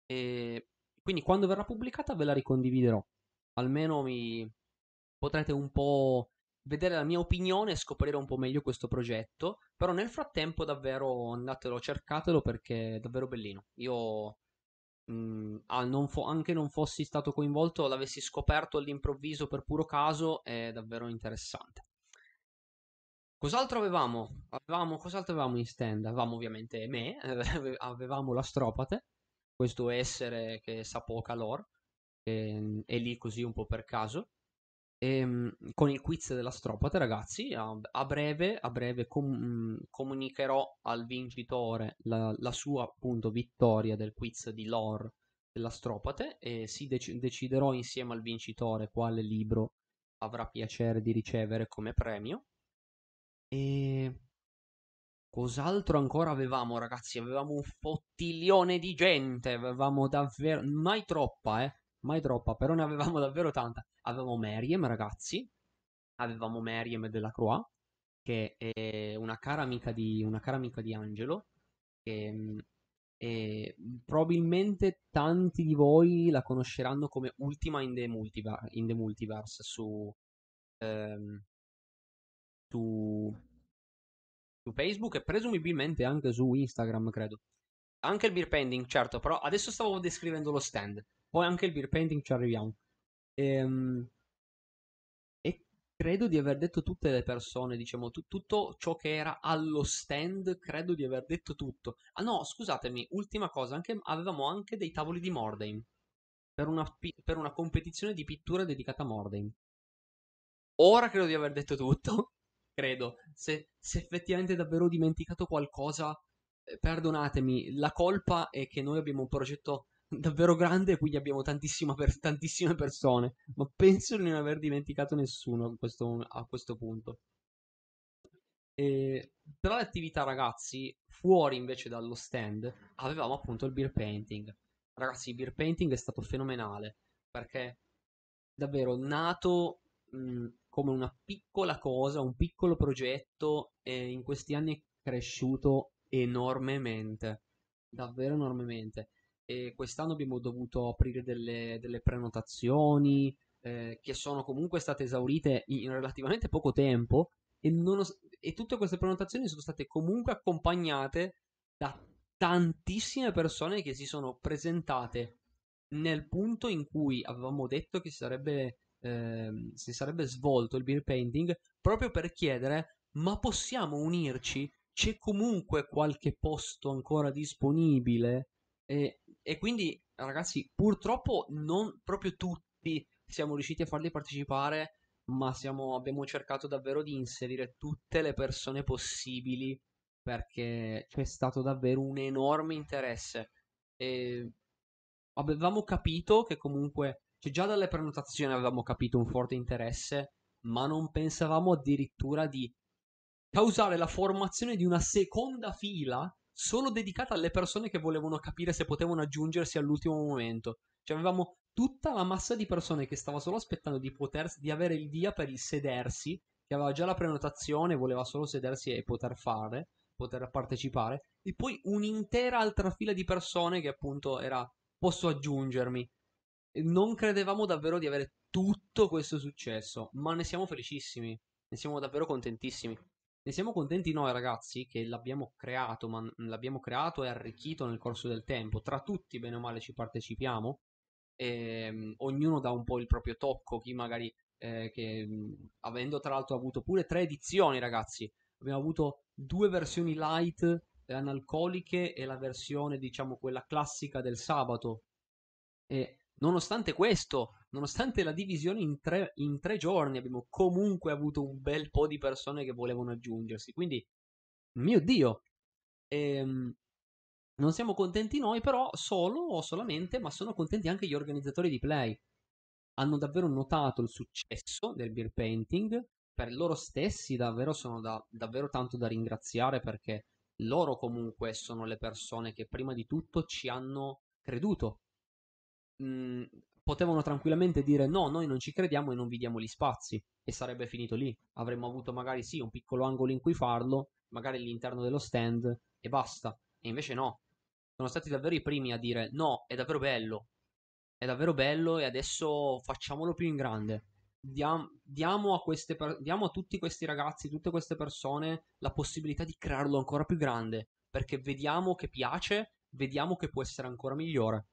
E quindi quando verrà pubblicata ve la ricondividerò. Almeno mi potrete un po' vedere la mia opinione e scoprire un po' meglio questo progetto. Però nel frattempo davvero andatelo, cercatelo perché è davvero bellino. Io mh, ah, non fo- anche non fossi stato coinvolto, l'avessi scoperto all'improvviso per puro caso, è davvero interessante. Cos'altro avevamo? Avevamo, cos'altro avevamo in stand? Avevamo ovviamente me, avevamo l'astropate, questo essere che sa poca lore, che è lì così un po' per caso. Ehm, con il quiz della stropate, ragazzi, a, a breve, a breve com- comunicherò al vincitore la, la, sua appunto vittoria del quiz di lore della stropate e si dec- deciderò insieme al vincitore quale libro avrà piacere di ricevere come premio. E cos'altro ancora avevamo, ragazzi? Avevamo un fottiglione di gente, avevamo davvero mai troppa, eh? Mai troppa, però ne avevamo davvero tanta. Avevamo Meriem, ragazzi. Avevamo Meriem della Croix, che è una cara amica di, una cara amica di Angelo. Che, e probabilmente tanti di voi la conosceranno come Ultima in the, Multiver- in the Multiverse su, ehm, su, su Facebook e presumibilmente anche su Instagram, credo. Anche il beer pending, certo, però adesso stavo descrivendo lo stand. Poi anche il beer painting ci arriviamo. Ehm, e credo di aver detto tutte le persone, diciamo, tu- tutto ciò che era allo stand, credo di aver detto tutto. Ah no, scusatemi, ultima cosa, anche, avevamo anche dei tavoli di Mordheim. Per una, per una competizione di pittura dedicata a Mordheim. Ora credo di aver detto tutto. credo. Se, se effettivamente davvero ho dimenticato qualcosa, eh, perdonatemi. La colpa è che noi abbiamo un progetto davvero grande quindi abbiamo per- tantissime persone, ma penso di non aver dimenticato nessuno a questo, a questo punto. E tra le attività ragazzi, fuori invece dallo stand, avevamo appunto il beer painting. Ragazzi, il beer painting è stato fenomenale perché davvero nato mh, come una piccola cosa, un piccolo progetto e in questi anni è cresciuto enormemente, davvero enormemente e quest'anno abbiamo dovuto aprire delle, delle prenotazioni eh, che sono comunque state esaurite in relativamente poco tempo e, os- e tutte queste prenotazioni sono state comunque accompagnate da tantissime persone che si sono presentate nel punto in cui avevamo detto che si sarebbe, eh, si sarebbe svolto il beer painting proprio per chiedere ma possiamo unirci? C'è comunque qualche posto ancora disponibile? E e quindi, ragazzi, purtroppo non proprio tutti siamo riusciti a farli partecipare, ma siamo, abbiamo cercato davvero di inserire tutte le persone possibili perché c'è stato davvero un enorme interesse. E avevamo capito che comunque, cioè già dalle prenotazioni avevamo capito un forte interesse, ma non pensavamo addirittura di causare la formazione di una seconda fila solo dedicata alle persone che volevano capire se potevano aggiungersi all'ultimo momento. Cioè avevamo tutta la massa di persone che stava solo aspettando di, poter, di avere il via per il sedersi, che aveva già la prenotazione, voleva solo sedersi e poter fare, poter partecipare, e poi un'intera altra fila di persone che appunto era posso aggiungermi. Non credevamo davvero di avere tutto questo successo, ma ne siamo felicissimi, ne siamo davvero contentissimi. Ne siamo contenti noi ragazzi che l'abbiamo creato, ma l'abbiamo creato e arricchito nel corso del tempo. Tra tutti, bene o male, ci partecipiamo. E, ehm, ognuno dà un po' il proprio tocco. Chi magari, eh, che, avendo tra l'altro avuto pure tre edizioni, ragazzi, abbiamo avuto due versioni light eh, analcoliche e la versione, diciamo, quella classica del sabato. E nonostante questo, nonostante la divisione in tre, in tre giorni, abbiamo comunque avuto un bel po' di persone che volevano aggiungersi. Quindi, mio Dio, ehm, non siamo contenti noi, però solo o solamente, ma sono contenti anche gli organizzatori di Play. Hanno davvero notato il successo del beer painting. Per loro stessi, davvero sono da, davvero tanto da ringraziare perché loro comunque sono le persone che prima di tutto ci hanno creduto. Mm, potevano tranquillamente dire no, noi non ci crediamo e non vi diamo gli spazi e sarebbe finito lì. Avremmo avuto magari sì un piccolo angolo in cui farlo, magari all'interno dello stand e basta. E invece no. Sono stati davvero i primi a dire no, è davvero bello. È davvero bello e adesso facciamolo più in grande. Diam, diamo, a per, diamo a tutti questi ragazzi, tutte queste persone la possibilità di crearlo ancora più grande. Perché vediamo che piace, vediamo che può essere ancora migliore.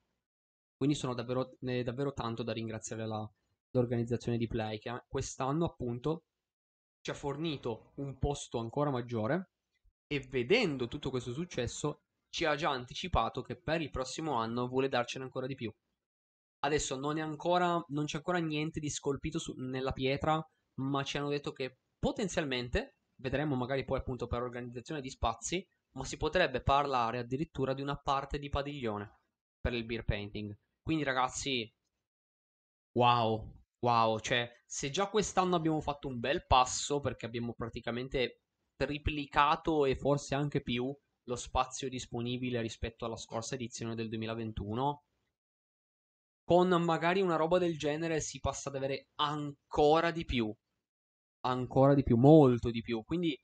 Quindi sono davvero, è davvero tanto da ringraziare la, l'organizzazione di Play che quest'anno appunto ci ha fornito un posto ancora maggiore e vedendo tutto questo successo ci ha già anticipato che per il prossimo anno vuole darcene ancora di più. Adesso non, ancora, non c'è ancora niente di scolpito su, nella pietra, ma ci hanno detto che potenzialmente, vedremo magari poi appunto per organizzazione di spazi, ma si potrebbe parlare addirittura di una parte di padiglione per il beer painting. Quindi ragazzi, wow, wow, cioè se già quest'anno abbiamo fatto un bel passo perché abbiamo praticamente triplicato e forse anche più lo spazio disponibile rispetto alla scorsa edizione del 2021, con magari una roba del genere si passa ad avere ancora di più. Ancora di più, molto di più. Quindi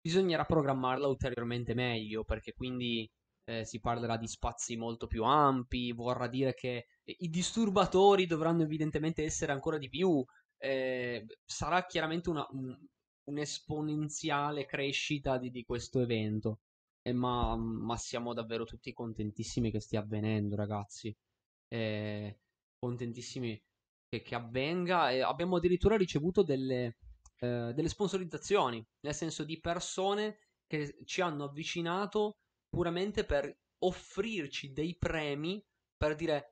bisognerà programmarla ulteriormente meglio, perché quindi eh, si parlerà di spazi molto più ampi, vorrà dire che i disturbatori dovranno evidentemente essere ancora di più. Eh, sarà chiaramente una, un, un'esponenziale crescita di, di questo evento. Eh, ma, ma, siamo davvero tutti contentissimi che stia avvenendo, ragazzi. Eh, contentissimi che, che avvenga. E abbiamo addirittura ricevuto delle, eh, delle sponsorizzazioni, nel senso di persone che ci hanno avvicinato puramente per offrirci dei premi per dire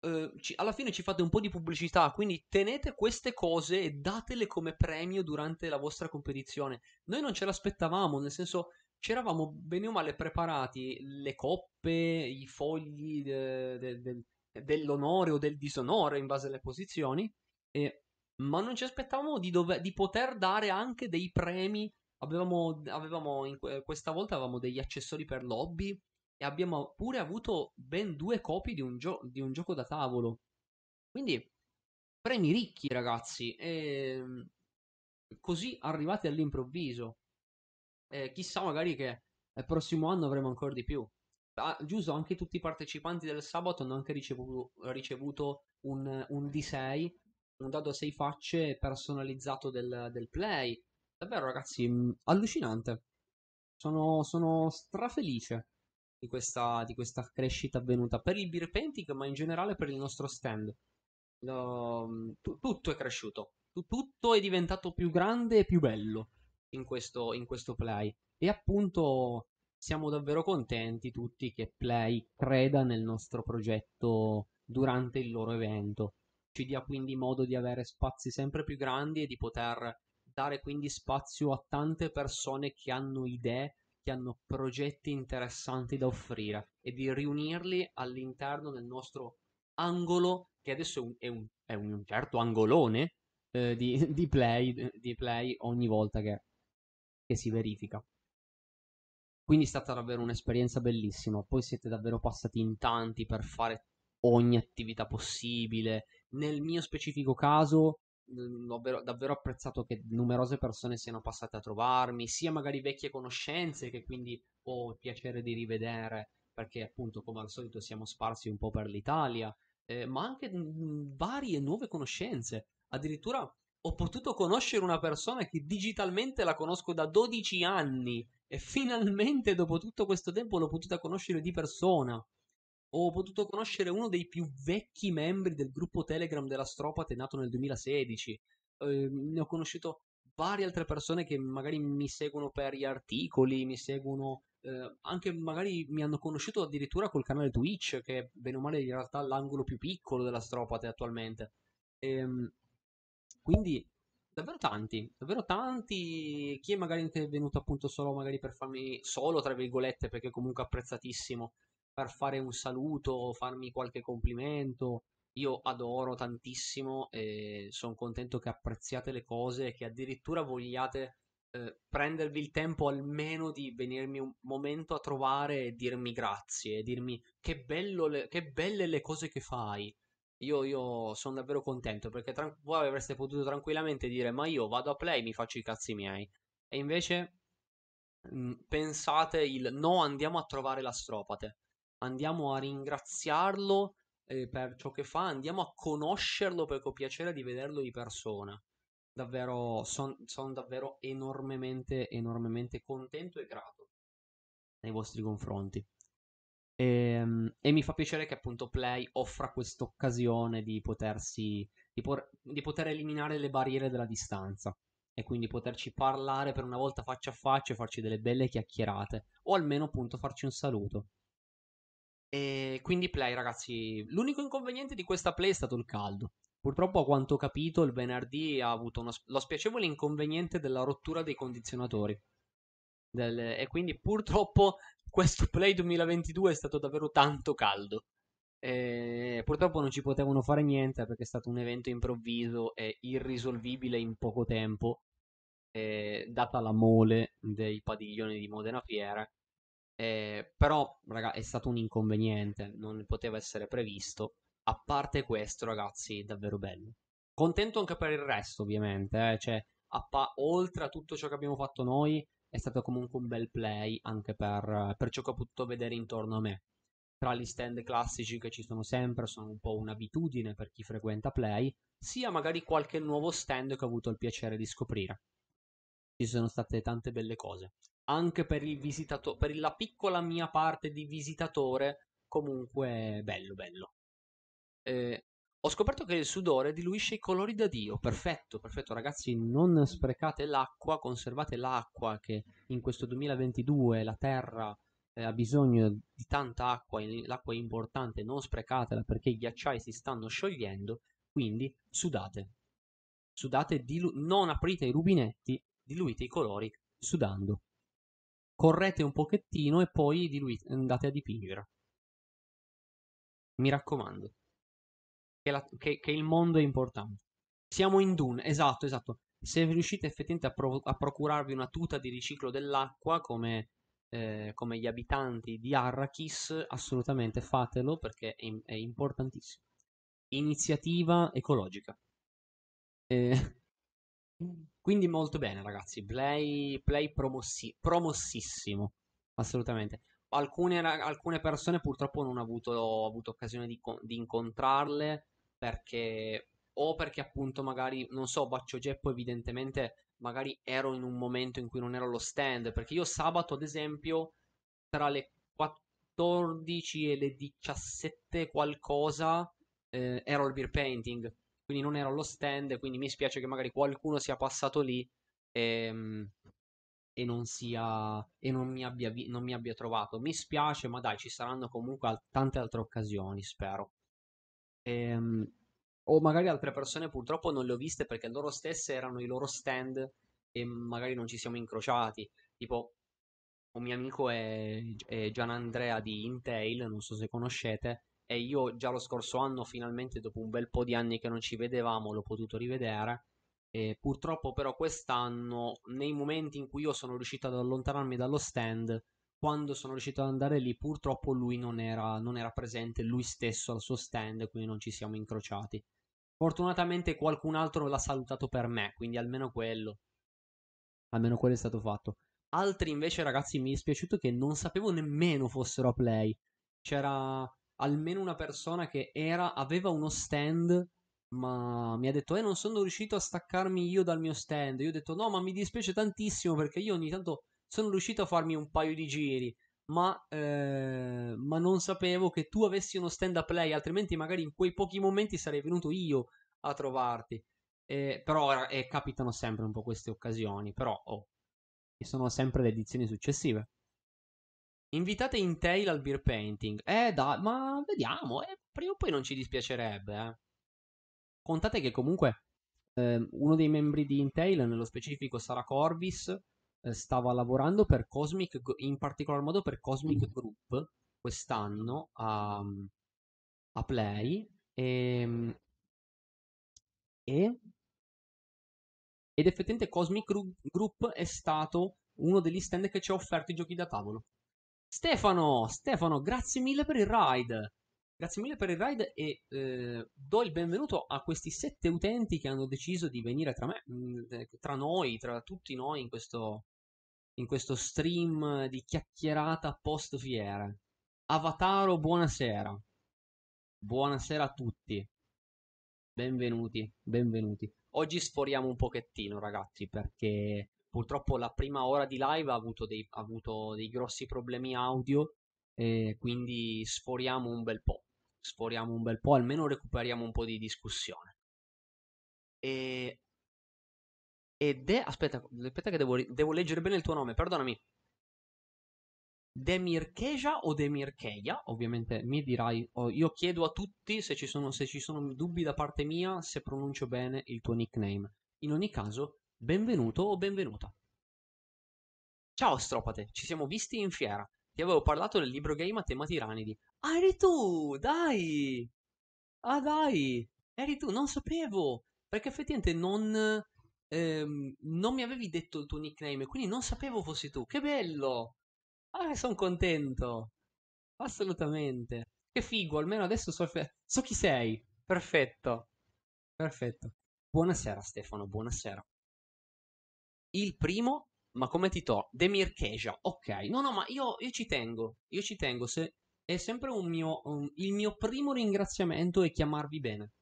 Uh, ci, alla fine ci fate un po' di pubblicità, quindi tenete queste cose e datele come premio durante la vostra competizione. Noi non ce l'aspettavamo, nel senso c'eravamo bene o male preparati le coppe, i fogli de, de, de, dell'onore o del disonore in base alle posizioni, e, ma non ci aspettavamo di, dove, di poter dare anche dei premi. Avevamo, avevamo in, questa volta avevamo degli accessori per lobby e abbiamo pure avuto ben due copie di un, gio- di un gioco da tavolo. Quindi premi ricchi, ragazzi. E così arrivati all'improvviso. E chissà magari che il prossimo anno avremo ancora di più. Ah, giusto, anche tutti i partecipanti del sabato hanno anche ricevuto, ricevuto un, un, D6, un dado a 6 facce personalizzato del, del play. Davvero, ragazzi, allucinante. Sono, sono strafelice di questa, di questa crescita avvenuta per il beer painting, ma in generale per il nostro stand. No, t- tutto è cresciuto, t- tutto è diventato più grande e più bello in questo, in questo play. E appunto siamo davvero contenti tutti che Play creda nel nostro progetto durante il loro evento. Ci dia quindi modo di avere spazi sempre più grandi e di poter dare quindi spazio a tante persone che hanno idee che hanno progetti interessanti da offrire e di riunirli all'interno del nostro angolo, che adesso è un, è un certo angolone eh, di, di, play, di, play, ogni volta che, che si verifica. Quindi è stata davvero un'esperienza bellissima. Poi siete davvero passati in tanti per fare ogni attività possibile. Nel mio specifico caso, ho davvero apprezzato che numerose persone siano passate a trovarmi, sia magari vecchie conoscenze che quindi ho il piacere di rivedere perché appunto come al solito siamo sparsi un po' per l'Italia, eh, ma anche mh, varie nuove conoscenze. Addirittura ho potuto conoscere una persona che digitalmente la conosco da 12 anni e finalmente dopo tutto questo tempo l'ho potuta conoscere di persona ho potuto conoscere uno dei più vecchi membri del gruppo Telegram della Stropate nato nel 2016. Eh, ne ho conosciuto varie altre persone che magari mi seguono per gli articoli, mi seguono eh, anche magari mi hanno conosciuto addirittura col canale Twitch, che è bene o male in realtà l'angolo più piccolo della Stropate attualmente. E, ehm, quindi davvero tanti, davvero tanti. Chi è magari è venuto appunto solo magari per farmi solo, tra virgolette, perché comunque apprezzatissimo per fare un saluto, farmi qualche complimento. Io adoro tantissimo e sono contento che apprezziate le cose e che addirittura vogliate eh, prendervi il tempo almeno di venirmi un momento a trovare e dirmi grazie, e dirmi che, le, che belle le cose che fai. Io, io sono davvero contento perché tra- voi avreste potuto tranquillamente dire ma io vado a play e mi faccio i cazzi miei. E invece mh, mm, pensate il no andiamo a trovare l'astropate andiamo a ringraziarlo eh, per ciò che fa, andiamo a conoscerlo perché ho piacere di vederlo di persona. Davvero, sono son davvero enormemente, enormemente contento e grato nei vostri confronti. E, ehm, e, mi fa piacere che appunto Play offra questa occasione di potersi di, por- di, poter eliminare le barriere della distanza e quindi poterci parlare per una volta faccia a faccia e farci delle belle chiacchierate o almeno appunto farci un saluto. E quindi play, ragazzi. L'unico inconveniente di questa play è stato il caldo. Purtroppo, a quanto ho capito, il venerdì ha avuto uno, lo spiacevole inconveniente della rottura dei condizionatori. Del, e quindi purtroppo questo Play 2022 è stato davvero tanto caldo. E purtroppo non ci potevano fare niente perché è stato un evento improvviso e irrisolvibile in poco tempo, eh, data la mole dei padiglioni di Modena Fiere. Eh, però, raga, è stato un inconveniente, non poteva essere previsto. A parte questo, ragazzi, davvero bello. Contento anche per il resto, ovviamente. Eh? Cioè, pa- oltre a tutto ciò che abbiamo fatto noi, è stato comunque un bel play anche per, per ciò che ho potuto vedere intorno a me. Tra gli stand classici che ci sono sempre, sono un po' un'abitudine per chi frequenta play, sia magari qualche nuovo stand che ho avuto il piacere di scoprire. Ci sono state tante belle cose. Anche per il visitatore, per la piccola mia parte di visitatore, comunque bello, bello. Eh, ho scoperto che il sudore diluisce i colori da Dio. Perfetto, perfetto, ragazzi. Non sprecate l'acqua, conservate l'acqua che in questo 2022 la terra eh, ha bisogno di tanta acqua. L'acqua è importante, non sprecatela perché i ghiacciai si stanno sciogliendo. Quindi sudate. Sudate, dilu- non aprite i rubinetti, diluite i colori sudando. Correte un pochettino e poi diluite, andate a dipingere. Mi raccomando che, la, che, che il mondo è importante. Siamo in Dune, esatto, esatto. Se riuscite effettivamente a, pro- a procurarvi una tuta di riciclo dell'acqua come, eh, come, gli abitanti di Arrakis, assolutamente fatelo perché è, è importantissimo. Iniziativa ecologica. Eh, quindi molto bene ragazzi, play, play promossi- promossissimo, assolutamente. Alcune, alcune persone purtroppo non ho avuto, ho avuto occasione di, di, incontrarle perché o perché appunto magari non so Baccio Geppo evidentemente magari ero in un momento in cui non ero allo stand perché io sabato ad esempio tra le 14 e le 17 qualcosa eh, ero al beer painting quindi non ero allo stand quindi mi spiace che magari qualcuno sia passato lì e, ehm, e non sia e non mi, abbia, non mi abbia trovato. Mi spiace, ma dai, ci saranno comunque tante altre occasioni, spero. Ehm, o magari altre persone purtroppo non le ho viste perché loro stesse erano i loro stand e magari non ci siamo incrociati. Tipo, un mio amico è, è Gian Andrea di Intel, non so se conoscete, e io già lo scorso anno, finalmente, dopo un bel po' di anni che non ci vedevamo, l'ho potuto rivedere e purtroppo però quest'anno, nei momenti in cui io sono riuscito ad allontanarmi dallo stand, quando sono riuscito ad andare lì, purtroppo lui non era, non era presente, lui stesso al suo stand, quindi non ci siamo incrociati. Fortunatamente qualcun altro l'ha salutato per me, quindi almeno quello. Almeno quello è stato fatto. Altri invece, ragazzi, mi è dispiaciuto che non sapevo nemmeno fossero a play. C'era almeno una persona che era, aveva uno stand ma mi ha detto, eh, non sono riuscito a staccarmi io dal mio stand. Io ho detto, no, ma mi dispiace tantissimo perché io ogni tanto sono riuscito a farmi un paio di giri. Ma, eh, ma non sapevo che tu avessi uno stand up play, altrimenti magari in quei pochi momenti sarei venuto io a trovarti. Eh, però eh, capitano sempre un po' queste occasioni. Però oh, sono sempre le edizioni successive. Invitate in tail al beer painting. Eh, dai, ma vediamo. Eh, prima o poi non ci dispiacerebbe, eh. Contate che comunque eh, uno dei membri di Intel, nello specifico Sara Corbis, eh, stava lavorando per Cosmic, in particolar modo per Cosmic Group quest'anno a, a Play e, ehm, e ed effettivamente Cosmic Group è stato uno degli stand che ci ha offerto i giochi da tavolo. Stefano, Stefano, grazie mille per il ride. Grazie mille per il ride e eh, do il benvenuto a questi sette utenti che hanno deciso di venire tra me, mm, tra noi, tra tutti noi in questo, in questo stream di chiacchierata post fiere. Avataro, buonasera. Buonasera a tutti. Benvenuti, benvenuti. Oggi sforiamo un pochettino, ragazzi, perché purtroppo la prima ora di live ha avuto dei, ha avuto dei grossi problemi audio e quindi sforiamo un bel po' sforiamo un bel po', almeno recuperiamo un po' di discussione. E... Ed è... Aspetta, aspetta che devo, devo leggere bene il tuo nome, perdonami. Demirkeja o Demirkeja, ovviamente mi dirai, oh, io chiedo a tutti se ci, sono, se ci sono dubbi da parte mia se pronuncio bene il tuo nickname. In ogni caso, benvenuto o benvenuta. Ciao Stropate, ci siamo visti in fiera. Ti avevo parlato del libro game a tema tiranidi. Ah, eri tu, dai! Ah, dai! Eri tu, non sapevo! Perché effettivamente non, ehm, non mi avevi detto il tuo nickname, quindi non sapevo fossi tu. Che bello! Ah, sono contento! Assolutamente. Che figo, almeno adesso so, so chi sei. Perfetto. Perfetto. Buonasera Stefano, buonasera. Il primo, ma come ti to? Demir Keja. Ok, no, no, ma io, io ci tengo. Io ci tengo. Se è sempre un mio, un, il mio primo ringraziamento è chiamarvi bene.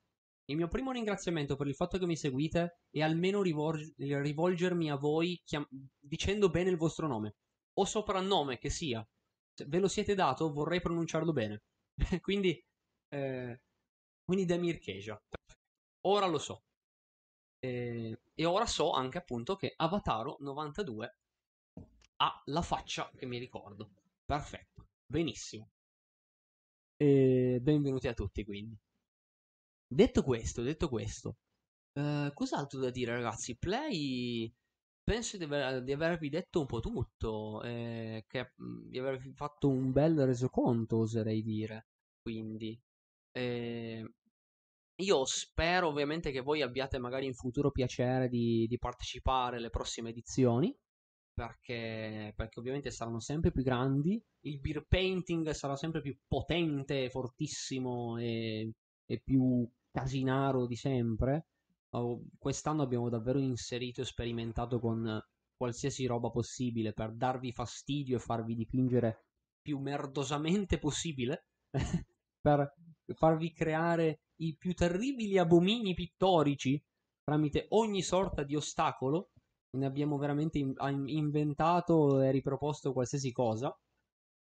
Il mio primo ringraziamento per il fatto che mi seguite è almeno rivolg- rivolgermi a voi chiam- dicendo bene il vostro nome o soprannome che sia. Se ve lo siete dato, vorrei pronunciarlo bene. quindi, eh, quindi Demir Keja. Ora lo so. E, e, ora so anche appunto che Avataro 92 ha la faccia che mi ricordo. Perfetto, benissimo. E benvenuti a tutti quindi. Detto questo, detto questo, eh, cos'altro da dire ragazzi? Play, penso di, aver, di avervi detto un po' tutto, eh, che, mm, di avervi fatto un bel resoconto, oserei dire. Quindi, eh, io spero ovviamente che voi abbiate magari in futuro piacere di, di partecipare alle prossime edizioni. Perché, perché, ovviamente saranno sempre più grandi, il beer painting sarà sempre più potente, fortissimo e, e più casinaro di sempre. Quest'anno abbiamo davvero inserito e sperimentato con qualsiasi roba possibile per darvi fastidio e farvi dipingere più merdosamente possibile, per farvi creare i più terribili abomini pittorici tramite ogni sorta di ostacolo. Ne abbiamo veramente inventato e riproposto qualsiasi cosa.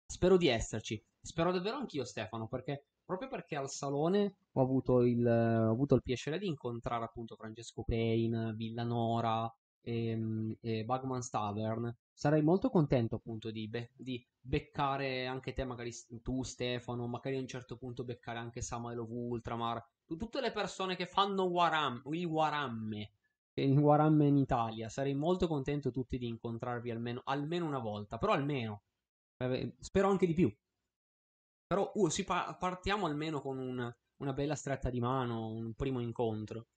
Spero di esserci. Spero davvero anch'io, Stefano, perché proprio perché al salone ho avuto il, ho avuto il piacere di incontrare appunto Francesco Payne, Villanora e, ehm, e Bagman Tavern. Sarei molto contento appunto di, be- di, beccare anche te, magari tu Stefano, magari a un certo punto beccare anche Samuel of Ultramar, tutte le persone che fanno Waram, il Waramme, il Waramme in Italia. Sarei molto contento tutti di incontrarvi almeno, almeno una volta, però almeno. Spero anche di più. Però uh, pa- partiamo almeno con un, una bella stretta di mano, un primo incontro.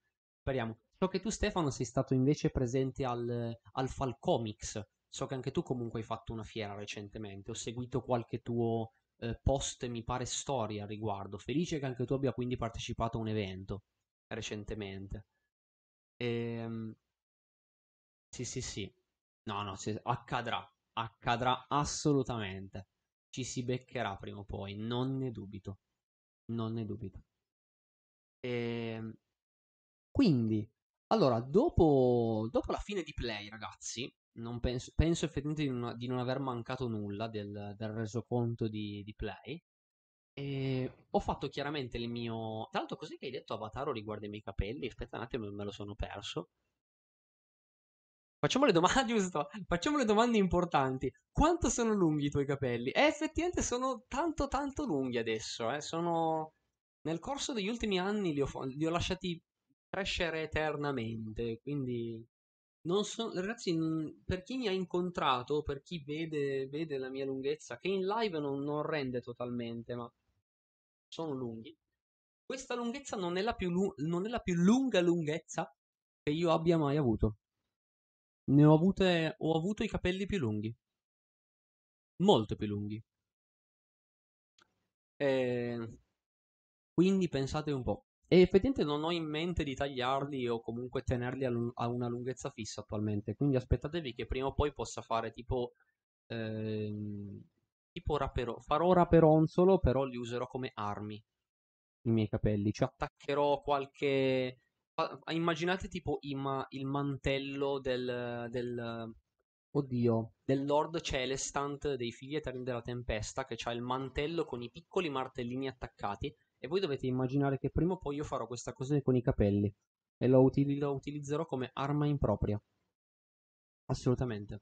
Speriamo. So che tu Stefano sei stato invece presente al, al Falcomics. So che anche tu comunque hai fatto una fiera recentemente. Ho seguito qualche tuo eh, post, mi pare storia al riguardo. Felice che anche tu abbia quindi partecipato a un evento recentemente. Ehm... Sì, sì, sì. No, no, accadrà. Accadrà assolutamente ci si beccherà prima o poi, non ne dubito. Non ne dubito. E... Ehm, quindi, allora, dopo, dopo la fine di Play, ragazzi, penso, penso, effettivamente di non, di non, aver mancato nulla del, del resoconto di, di Play. E ho fatto chiaramente il mio. Tra l'altro, così che hai detto Avataro riguardo i miei capelli, aspetta un attimo, me lo sono perso. Facciamo le domande, giusto? Facciamo le domande importanti. Quanto sono lunghi i tuoi capelli? Eh, effettivamente sono tanto tanto lunghi adesso, eh. Sono... Nel corso degli ultimi anni li ho, li ho lasciati crescere eternamente, quindi... Non so, ragazzi, per chi mi ha incontrato, per chi vede, vede la mia lunghezza, che in live non, non rende totalmente, ma sono lunghi. Questa lunghezza non è la più, non è la più lunga lunghezza che io abbia mai avuto. Ne ho avute. Ho avuto i capelli più lunghi. Molto più lunghi. E... Quindi pensate un po'. E effettivamente non ho in mente di tagliarli o comunque tenerli a, una lunghezza fissa attualmente. Quindi aspettatevi che prima o poi possa fare tipo. Ehm, tipo rapero. Farò raperonzolo, però li userò come armi. I miei capelli. Ci attaccherò qualche immaginate tipo il mantello del, del, Oddio, del Lord Celestant dei figli eterni della tempesta che ha il mantello con i piccoli martellini attaccati e voi dovete immaginare che prima o poi io farò questa cosa con i capelli e lo, util- lo utilizzerò come arma impropria. Assolutamente.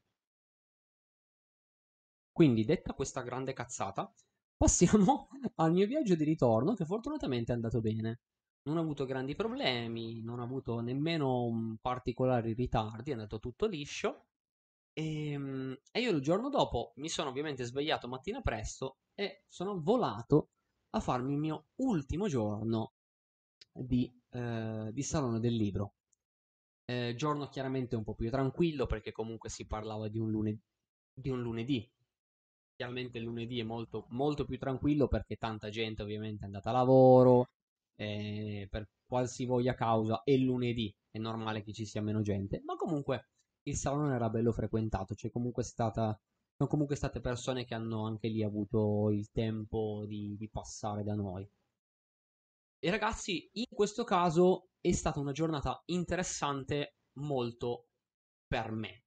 Quindi, detta questa grande cazzata, passiamo al mio viaggio di ritorno che fortunatamente è andato bene. Non ho avuto grandi problemi, non ho avuto nemmeno particolari ritardi, è andato tutto liscio. E, ehm, e, io il giorno dopo mi sono ovviamente svegliato mattina presto e sono volato a farmi il mio ultimo giorno di, eh, di Salone del Libro. Eh, giorno chiaramente un po' più tranquillo perché comunque si parlava di un, lunedì, di un lunedì. Chiaramente il lunedì è molto, molto più tranquillo perché tanta gente ovviamente è andata a lavoro, eh, per qualsivoglia causa è lunedì, è normale che ci sia meno gente, ma comunque il salone era bello frequentato, c'è comunque stata, sono comunque state persone che hanno anche lì avuto il tempo di, di passare da noi. E ragazzi, in questo caso è stata una giornata interessante molto per me,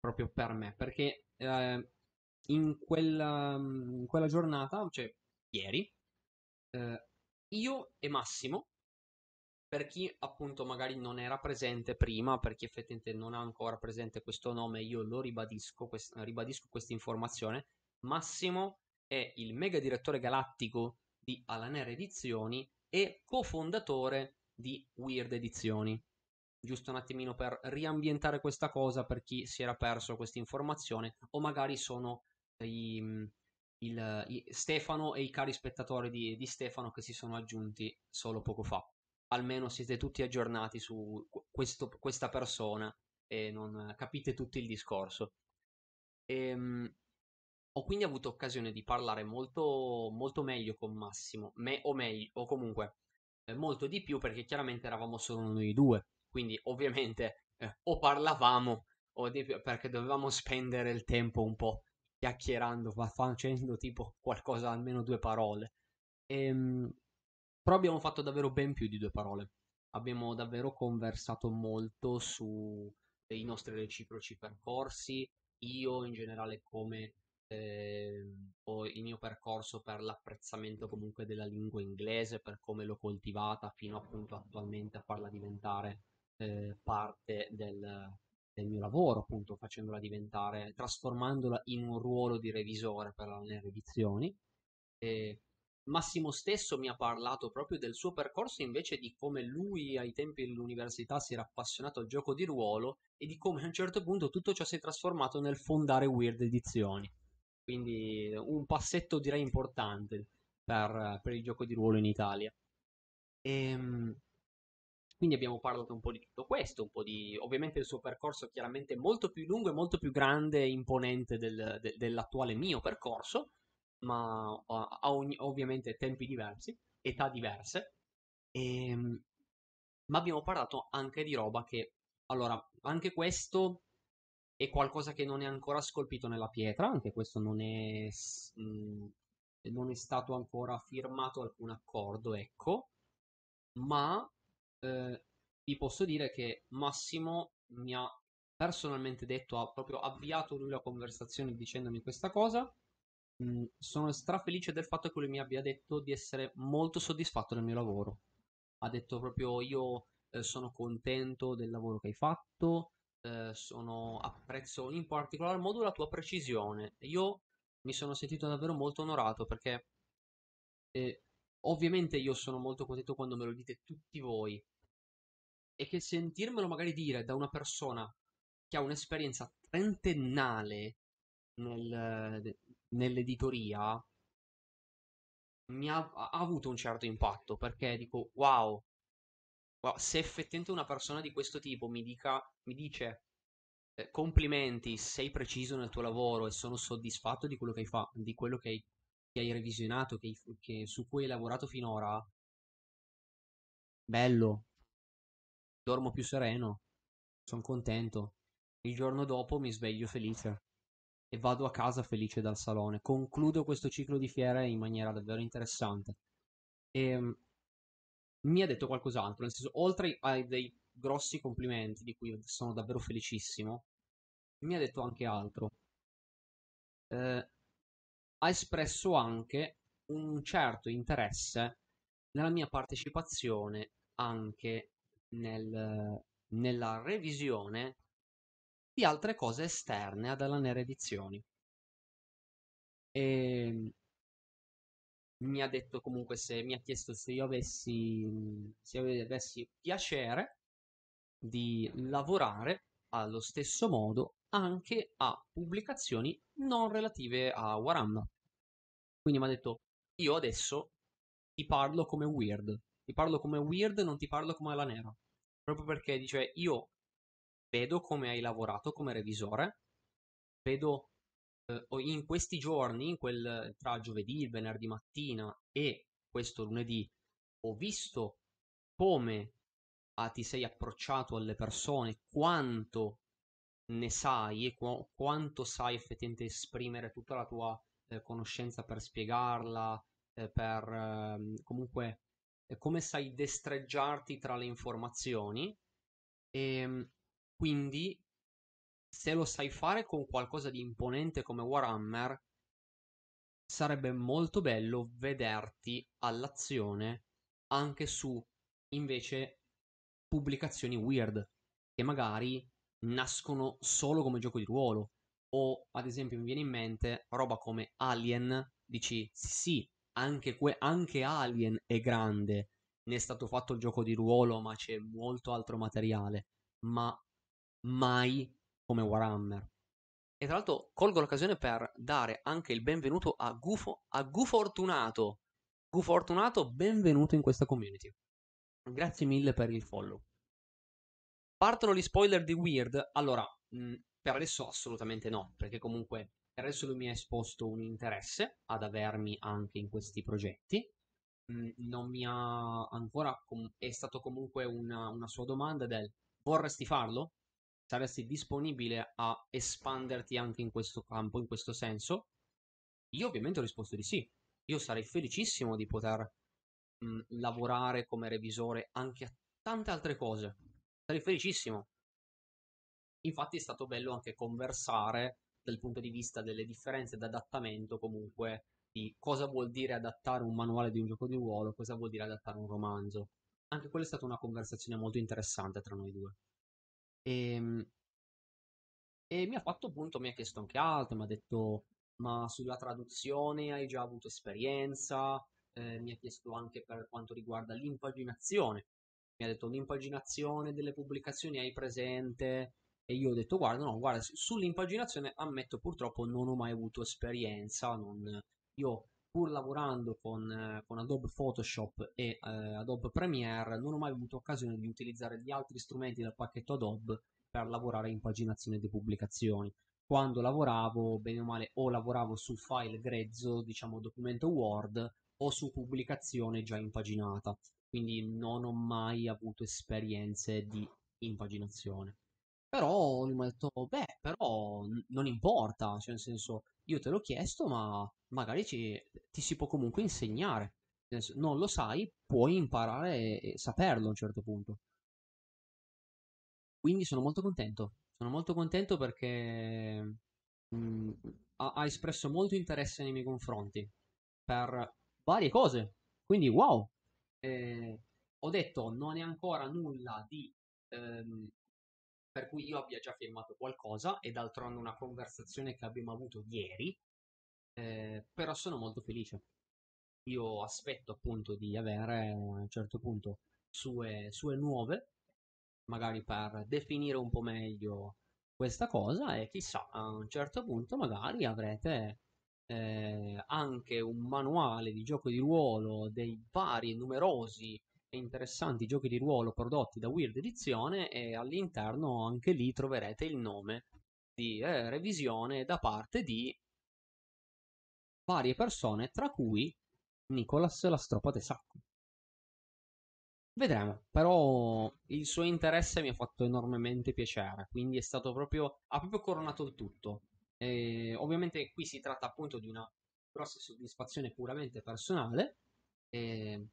proprio per me, perché eh, in, quella, in, quella, giornata, cioè ieri, eh, io e Massimo per chi appunto magari non era presente prima, per chi effettivamente non ha ancora presente questo nome, io lo ribadisco, quest- ribadisco questa informazione. Massimo è il mega direttore galattico di Alanere Edizioni e cofondatore di Weird Edizioni. Giusto un attimino per riambientare questa cosa per chi si era perso questa informazione o magari sono i, il, i Stefano e i cari spettatori di, di Stefano che si sono aggiunti solo poco fa almeno siete tutti aggiornati su questo, questa persona e non capite tutto il discorso. E, ehm, ho quindi avuto occasione di parlare molto, molto meglio con Massimo, me, o meglio, o comunque eh, molto di più perché chiaramente eravamo solo noi due, quindi ovviamente eh, o parlavamo o di perché dovevamo spendere il tempo un po' chiacchierando, facendo tipo qualcosa, almeno due parole. E, ehm, però abbiamo fatto davvero ben più di due parole. Abbiamo davvero conversato molto sui nostri reciproci percorsi, io in generale come eh, ho il mio percorso per l'apprezzamento comunque della lingua inglese, per come l'ho coltivata fino appunto attualmente a farla diventare eh, parte del, del, mio lavoro, appunto facendola diventare, trasformandola in un ruolo di revisore per le edizioni. E Massimo stesso mi ha parlato proprio del suo percorso invece di come lui ai tempi dell'università si era appassionato al gioco di ruolo e di come a un certo punto tutto ciò si è trasformato nel fondare Weird Edizioni. Quindi un passetto direi importante per, per il gioco di ruolo in Italia. E, ehm, quindi abbiamo parlato un po' di tutto questo, un po' di... ovviamente il suo percorso chiaramente molto più lungo e molto più grande e imponente del, de, dell'attuale mio percorso, ma ha ovviamente tempi diversi, età diverse, e, ehm, ma abbiamo parlato anche di roba che, allora, anche questo è qualcosa che non è ancora scolpito nella pietra, anche questo non è, mh, mm, non è stato ancora firmato alcun accordo, ecco, ma eh, vi posso dire che Massimo mi ha personalmente detto, ha proprio avviato lui la conversazione dicendomi questa cosa Sono strafelice del fatto che lui mi abbia detto di essere molto soddisfatto del mio lavoro. Ha detto proprio io eh, sono contento del lavoro che hai fatto, eh, sono, apprezzo in particolar modo la tua precisione. Io mi sono sentito davvero molto onorato perché eh, ovviamente io sono molto contento quando me lo dite tutti voi e che sentirmelo magari dire da una persona che ha un'esperienza trentennale nel, nell'editoria mi ha, ha, avuto un certo impatto perché dico wow, wow, se effettivamente una persona di questo tipo mi, dica, mi dice eh, complimenti, sei preciso nel tuo lavoro e sono soddisfatto di quello che hai fatto, di quello che hai, che hai revisionato, che, che su cui hai lavorato finora, bello, dormo più sereno, sono contento. Il giorno dopo mi sveglio felice e vado a casa felice dal salone. Concludo questo ciclo di fiere in maniera davvero interessante. E ehm, mi ha detto qualcos'altro, nel senso, oltre ai dei grossi complimenti di cui sono davvero felicissimo, mi ha detto anche altro. Eh, ha espresso anche un certo interesse nella mia partecipazione anche nel, nella revisione di altre cose esterne ad Alanere Edizioni. E mi ha detto comunque se mi ha chiesto se io avessi, se avessi piacere di lavorare allo stesso modo anche a pubblicazioni non relative a Warhammer. Quindi mi ha detto io adesso ti parlo come weird, ti parlo come weird, non ti parlo come la nera. Proprio perché dice io vedo come hai lavorato come revisore, vedo eh, in questi giorni, in quel, tra giovedì, il venerdì mattina e questo lunedì, ho visto come ah, ti sei approcciato alle persone, quanto ne sai e qu- quanto sai effettivamente esprimere tutta la tua eh, conoscenza per spiegarla, eh, per ehm, comunque eh, come sai destreggiarti tra le informazioni. E ehm, quindi se lo sai fare con qualcosa di imponente come Warhammer, sarebbe molto bello vederti all'azione anche su invece pubblicazioni weird che magari nascono solo come gioco di ruolo. O ad esempio mi viene in mente roba come Alien dici sì sì anche, que- anche Alien è grande ne è stato fatto il gioco di ruolo ma c'è molto altro materiale. Ma mai come Warhammer. E tra l'altro colgo l'occasione per dare anche il benvenuto a Gufo, a Gufortunato. Gufortunato, benvenuto in questa community. Grazie mille per il follow. Partono gli spoiler di Weird? Allora, mh, per adesso assolutamente no, perché comunque per adesso lui mi ha esposto un interesse ad avermi anche in questi progetti. Mh, non mi ha ancora, com- è stato comunque una, una sua domanda del vorresti farlo? Saresti disponibile a espanderti anche in questo campo, in questo senso? Io ovviamente ho risposto di sì. Io sarei felicissimo di poter mh, lavorare come revisore anche a tante altre cose. Sarei felicissimo. Infatti è stato bello anche conversare dal punto di vista delle differenze d'adattamento comunque di cosa vuol dire adattare un manuale di un gioco di ruolo, cosa vuol dire adattare un romanzo. Anche quella è stata una conversazione molto interessante tra noi due. E, ehm, e mi ha fatto appunto, mi ha chiesto anche altro, mi ha detto, ma sulla traduzione hai già avuto esperienza? Eh, mi ha chiesto anche per quanto riguarda l'impaginazione. Mi ha detto, l'impaginazione delle pubblicazioni hai presente? E io ho detto, guarda, no, guarda, sull'impaginazione ammetto purtroppo non ho mai avuto esperienza. Non... Io pur lavorando con, eh, con Adobe Photoshop e eh, Adobe Premiere, non ho mai avuto occasione di utilizzare gli altri strumenti del pacchetto Adobe per lavorare in paginazione di pubblicazioni. Quando lavoravo, bene o male, o lavoravo su file grezzo, diciamo documento Word, o su pubblicazione già impaginata. Quindi non ho mai avuto esperienze di impaginazione. Però mi ha detto, beh, però non importa, cioè nel senso, io te l'ho chiesto, ma magari ci, ti si può comunque insegnare. Non lo sai, puoi imparare e saperlo a un certo punto. Quindi sono molto contento. Sono molto contento perché mh, ha, ha, espresso molto interesse nei miei confronti per varie cose. Quindi, wow! Eh, ho detto, non è ancora nulla di ehm, per cui io abbia già firmato qualcosa e d'altronde una conversazione che abbiamo avuto ieri eh, però sono molto felice. Io aspetto appunto di avere a un certo punto sue, sue nuove, magari per definire un po' meglio questa cosa e chissà, a un certo punto magari avrete eh, anche un manuale di gioco di ruolo dei vari numerosi interessanti giochi di ruolo prodotti da Weird Edizione e all'interno anche lì troverete il nome di eh, revisione da parte di varie persone, tra cui Nicolas la de sacco. Vedremo, però il suo interesse mi ha fatto enormemente piacere, quindi è stato proprio, ha proprio coronato il tutto. E ovviamente qui si tratta appunto di una grossa soddisfazione puramente personale, e...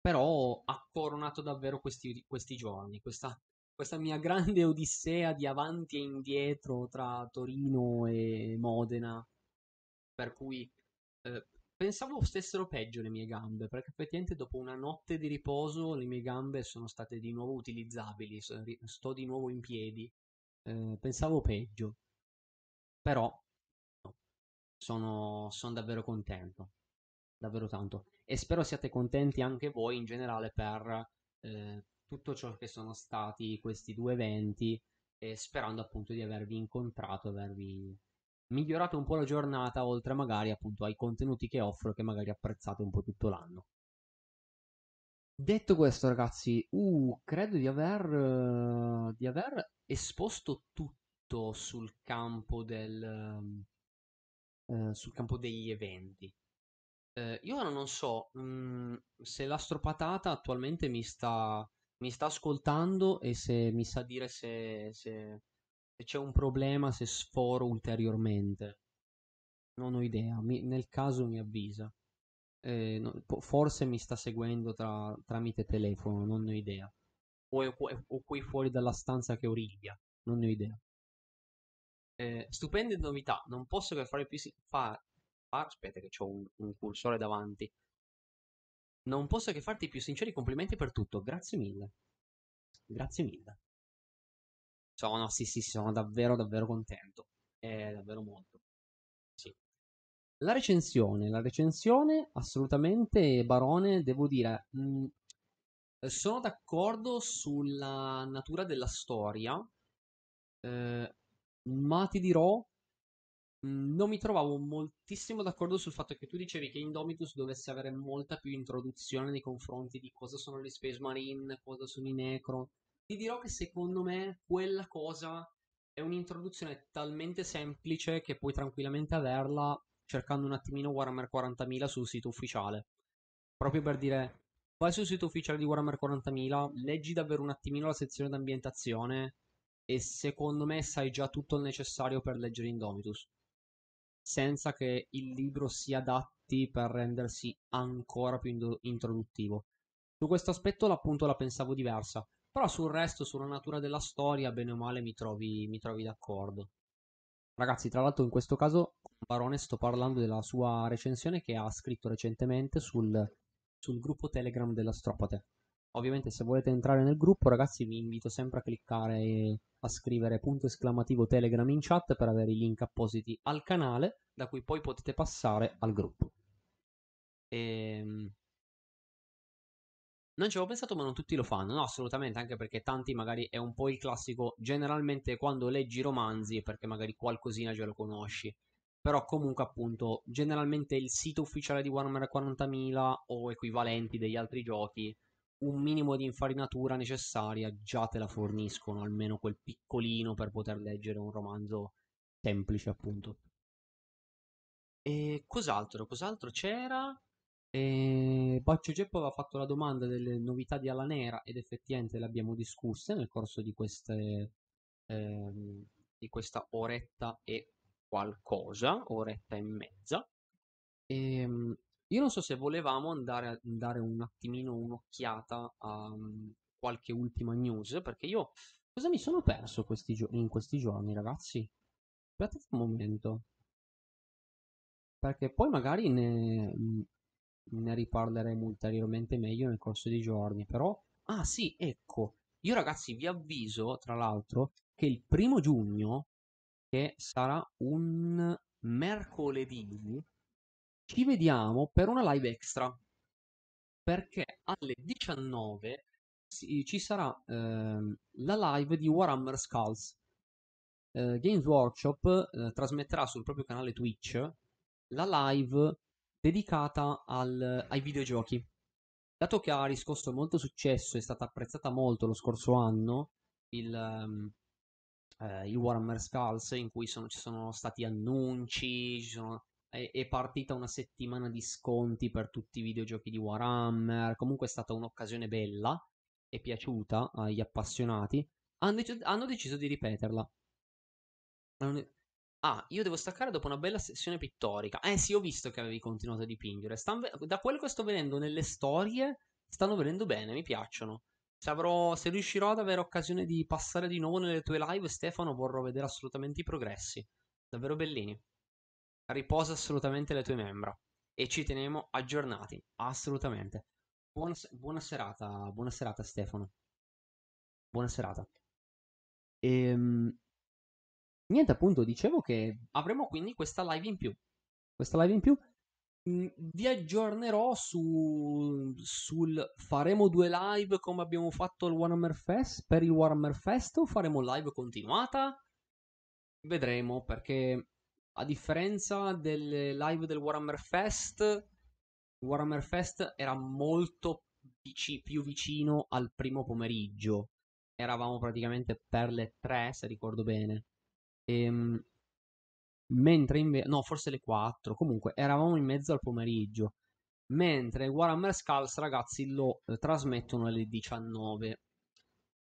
però ha coronato davvero questi, questi giorni, questa, questa mia grande odissea di avanti e indietro tra Torino e Modena, per cui eh, pensavo stessero peggio le mie gambe, perché effettivamente dopo una notte di riposo le mie gambe sono state di nuovo utilizzabili, sto di nuovo in piedi. Eh, pensavo peggio, però no. sono, sono davvero contento, davvero tanto. E spero siate contenti anche voi in generale per eh, tutto ciò che sono stati questi due eventi e sperando appunto di avervi incontrato, avervi migliorato un po' la giornata, oltre magari appunto ai contenuti che offro che magari apprezzate un po' tutto l'anno. Detto questo, ragazzi, uh, credo di aver, uh, di aver esposto tutto sul campo del, uh, sul campo degli eventi. Uh, io ora non so um, se l'astropatata attualmente mi sta, mi sta ascoltando e se mi sa dire se, se, se c'è un problema, se sforo ulteriormente. Non ho idea, mi, nel caso mi avvisa. Eh, no, forse mi sta seguendo tra, tramite telefono, non ho idea. O, è, o qui fuori dalla stanza che origlia, non ne ho idea. Eh, stupende novità, non posso che fare più... Si- fa, fa, aspetta che ho un, un cursore davanti. Non posso che farti i più sinceri complimenti per tutto, grazie mille. Grazie mille. Sono, sì, sì, sono davvero, davvero contento. È davvero molto. Sì. La recensione, la recensione assolutamente Barone, devo dire, mh, mm, sono d'accordo sulla natura della storia, eh, ma ti dirò, non mi trovavo moltissimo d'accordo sul fatto che tu dicevi che Indomitus dovesse avere molta più introduzione nei confronti di cosa sono gli Space Marine, cosa sono i Necro. Ti dirò che secondo me quella cosa è un'introduzione talmente semplice che puoi tranquillamente averla cercando un attimino Warhammer 40.000 sul sito ufficiale. Proprio per dire, vai sul sito ufficiale di Warhammer 40.000, leggi davvero un attimino la sezione d'ambientazione e secondo me sai già tutto il necessario per leggere Indomitus. Senza che il libro si adatti per rendersi ancora più ind- introduttivo. Su questo aspetto appunto la pensavo diversa. Però sul resto, sulla natura della storia, bene o male, mi trovi, mi trovi d'accordo. Ragazzi, tra l'altro in questo caso con Barone sto parlando della sua recensione che ha scritto recentemente sul, sul gruppo Telegram della Stropate. Ovviamente se volete entrare nel gruppo, ragazzi, vi invito sempre a cliccare e a scrivere punto esclamativo Telegram in chat per avere i link appositi al canale, da cui poi potete passare al gruppo. Ehm... Non ci avevo pensato, ma non tutti lo fanno. No, assolutamente, anche perché tanti magari è un po' il classico. Generalmente quando leggi romanzi è perché magari qualcosina già lo conosci. Però comunque appunto, generalmente il sito ufficiale di Warhammer 40.000 o equivalenti degli altri giochi, un minimo di infarinatura necessaria già te la forniscono, almeno quel piccolino per poter leggere un romanzo semplice appunto. E cos'altro? Cos'altro c'era? E Baccio Geppo aveva fatto la domanda delle novità di Alla Nera ed effettivamente le abbiamo discusse nel corso di, queste, ehm, di questa oretta e qualcosa, oretta e mezza. E, ehm, io non so se volevamo andare a dare un attimino un'occhiata a um, qualche ultima news, perché io cosa mi sono perso questi gio- in questi giorni, ragazzi? Aspettate un momento. Perché poi magari ne, ne riparleremo ulteriormente meglio nel corso dei giorni. Però, ah sì, ecco, io ragazzi vi avviso, tra l'altro, che il primo giugno, che sarà un mercoledì, ci vediamo per una live extra. Perché alle 19 ci sarà ehm, la live di Warhammer Skulls. Eh, Games Workshop eh, trasmetterà sul proprio canale Twitch la live dedicata al, ai videogiochi. Dato che ha riscosso molto successo, è stata apprezzata molto lo scorso anno il, um, eh, il Warhammer Skulls, in cui sono, ci sono stati annunci, sono, è, è, partita una settimana di sconti per tutti i videogiochi di Warhammer. Comunque è stata un'occasione bella, è piaciuta agli appassionati. Hanno, dec- hanno deciso di ripeterla. Ah, io devo staccare dopo una bella sessione pittorica. Eh sì, ho visto che avevi continuato a dipingere. Ve- da quello che sto vedendo nelle storie, stanno venendo bene, mi piacciono. Se, avrò, se riuscirò ad avere occasione di passare di nuovo nelle tue live, Stefano, vorrò vedere assolutamente i progressi. Davvero bellini. Riposa assolutamente le tue membra. E ci teniamo aggiornati. Assolutamente. Buona, buona serata, buona serata, Stefano. Buona serata. Ehm. Niente, appunto, dicevo che avremo quindi questa live in più. questa live in più. Mm, vi aggiornerò su, sul faremo due live come abbiamo fatto al Warhammer Fest per il Warhammer Fest o faremo live continuata? Vedremo perché a differenza delle live del Warhammer Fest, Warhammer Fest era molto vic- più vicino al primo pomeriggio. Eravamo praticamente per le 3, se ricordo bene. Ehm, mentre invece, no, forse le 4, comunque eravamo in mezzo al pomeriggio. Mentre Warhammer Skulls, ragazzi, lo eh, trasmettono alle 19.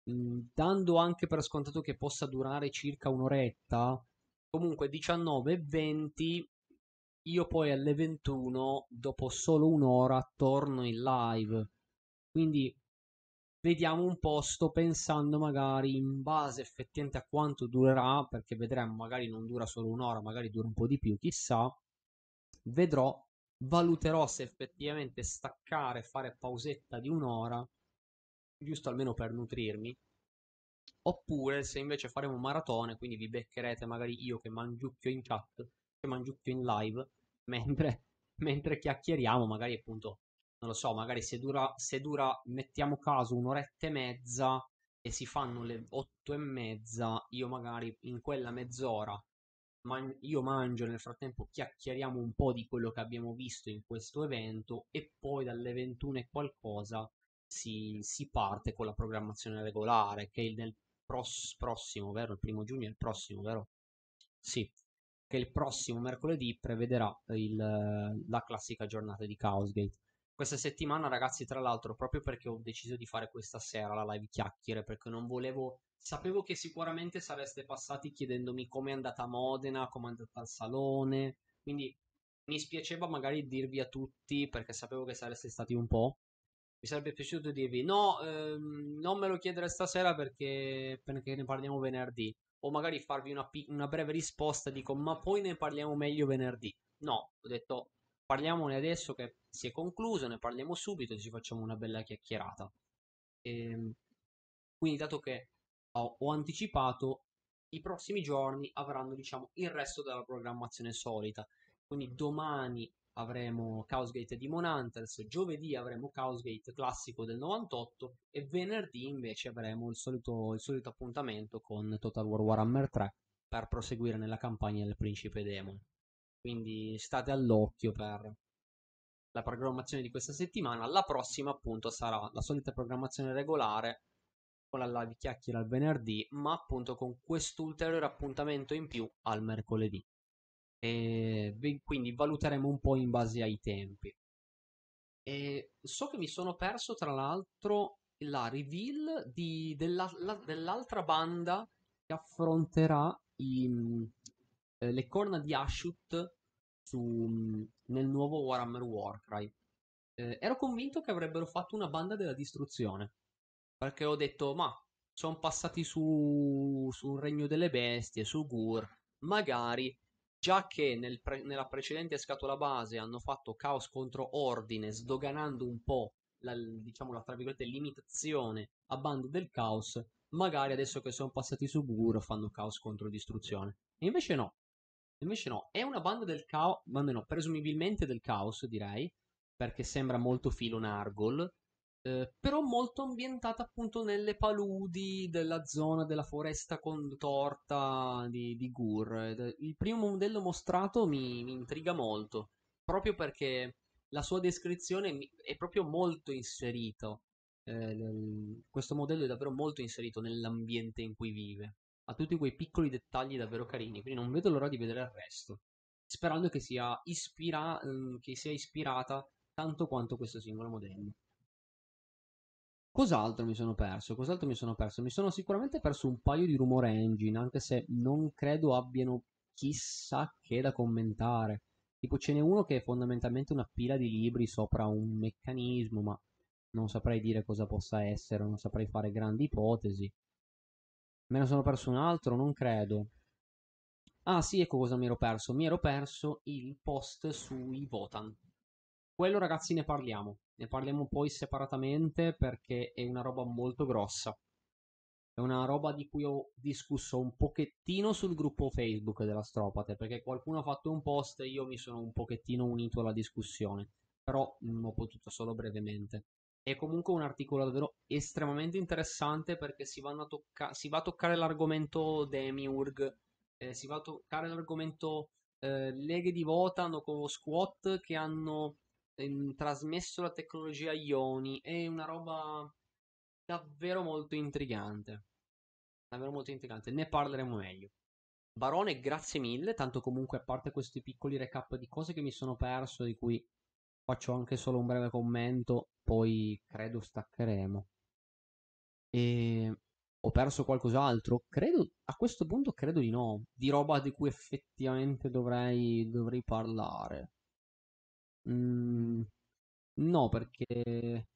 Mm, dando anche per scontato che possa durare circa un'oretta, comunque 19 e 20 io poi alle 21 dopo solo un'ora torno in live. Quindi vediamo un po' sto pensando magari in base effettivamente a quanto durerà perché vedremo magari non dura solo un'ora magari dura un po' di più chissà. Vedrò valuterò se effettivamente staccare fare pausetta di un'ora giusto almeno per nutrirmi Oppure se invece faremo maratone, quindi vi beccherete magari io che mangiucchio in chat, che mangiucchio in live, mentre, mentre chiacchieriamo, magari appunto, non lo so, magari se dura, se dura, mettiamo caso, un'oretta e mezza e si fanno le otto e mezza, io magari in quella mezz'ora man- io mangio, nel frattempo chiacchieriamo un po' di quello che abbiamo visto in questo evento e poi dalle 21 e qualcosa si, si parte con la programmazione regolare, che nel pros- prossimo, vero? Il primo giugno è il prossimo, vero? Sì, che il prossimo mercoledì prevederà il, la classica giornata di Chaosgate. Questa settimana, ragazzi, tra l'altro, proprio perché ho deciso di fare questa sera la live chiacchiere, perché non volevo. Sapevo che sicuramente sareste passati chiedendomi come è andata a Modena, come è andata al salone. Quindi mi spiaceva magari dirvi a tutti, perché sapevo che sareste stati un po' mi sarebbe piaciuto dirvi no, ehm, non me lo chiedere stasera perché, perché, ne parliamo venerdì. O magari farvi una, una, breve risposta, dico ma poi ne parliamo meglio venerdì. No, ho detto parliamone adesso che si è concluso, ne parliamo subito e ci facciamo una bella chiacchierata. E, ehm, quindi dato che ho, ho anticipato, i prossimi giorni avranno diciamo il resto della programmazione solita. Quindi domani avremo Chaosgate Demon Hunters, giovedì avremo Chaosgate classico del 98 e venerdì invece avremo il solito, il solito appuntamento con Total War Warhammer 3 per proseguire nella campagna del Principe Demon. Quindi state all'occhio per la programmazione di questa settimana. La prossima appunto sarà la solita programmazione regolare con la live chiacchiera al venerdì, ma appunto con questo ulteriore appuntamento in più al mercoledì e quindi valuteremo un po' in base ai tempi. E so che mi sono perso tra l'altro la reveal di, della, la, dell'altra banda che affronterà i, eh, le corna di Ashut su, nel nuovo Warhammer Warcry. Eh, ero convinto che avrebbero fatto una banda della distruzione perché ho detto ma sono passati su, su un regno delle bestie, su Gur, magari già che nel pre- nella precedente scatola base hanno fatto caos contro ordine, sdoganando un po' la, diciamo, la tra virgolette, limitazione a bando del caos, magari adesso che sono passati su Buro fanno caos contro distruzione. E invece no. Invece no, è una banda del caos, almeno presumibilmente del caos, direi, perché sembra molto filo Nargol, eh, però molto ambientata appunto nelle paludi della zona della foresta contorta di, di Gur. Il primo modello mostrato mi, mi intriga molto, proprio perché la sua descrizione è proprio molto inserito. Eh, questo modello è davvero molto inserito nell'ambiente in cui vive. Ha tutti quei piccoli dettagli davvero carini, quindi non vedo l'ora di vedere il resto. Sperando che sia, ispira- mm, che sia ispirata tanto quanto questo singolo modello. Cos'altro mi sono perso? Cos'altro mi sono perso? Mi sono sicuramente perso un paio di rumore engine, anche se non credo abbiano chissà che da commentare. Tipo ce n'è uno che è fondamentalmente una pila di libri sopra un meccanismo, ma non saprei dire cosa possa essere, non saprei fare grandi ipotesi. Me ne sono perso un altro? Non credo. Ah sì, ecco cosa mi ero perso. Mi ero perso il post sui Votan. Quello ragazzi ne parliamo. Ne parliamo poi separatamente perché è una roba molto grossa. È una roba di cui ho discusso un pochettino sul gruppo Facebook della Stropate, perché qualcuno ha fatto un post e io mi sono un pochettino unito alla discussione, però mh, ho potuto solo brevemente. È comunque un articolo davvero estremamente interessante perché si, tocca- si va a toccare l'argomento Demiurg, eh, si va a toccare l'argomento eh, leghe di Votan con squat che hanno trasmesso la tecnologia Ioni. È una roba davvero molto intrigante. Davvero molto intrigante. Ne parleremo meglio. Barone, grazie mille. Tanto comunque, a parte questi piccoli recap di cose che mi sono perso, di cui faccio anche solo un breve commento, poi credo staccheremo. E ho perso qualcos'altro? Credo, a questo punto credo di no. Di roba di cui effettivamente dovrei, dovrei parlare. Mm, no, perché...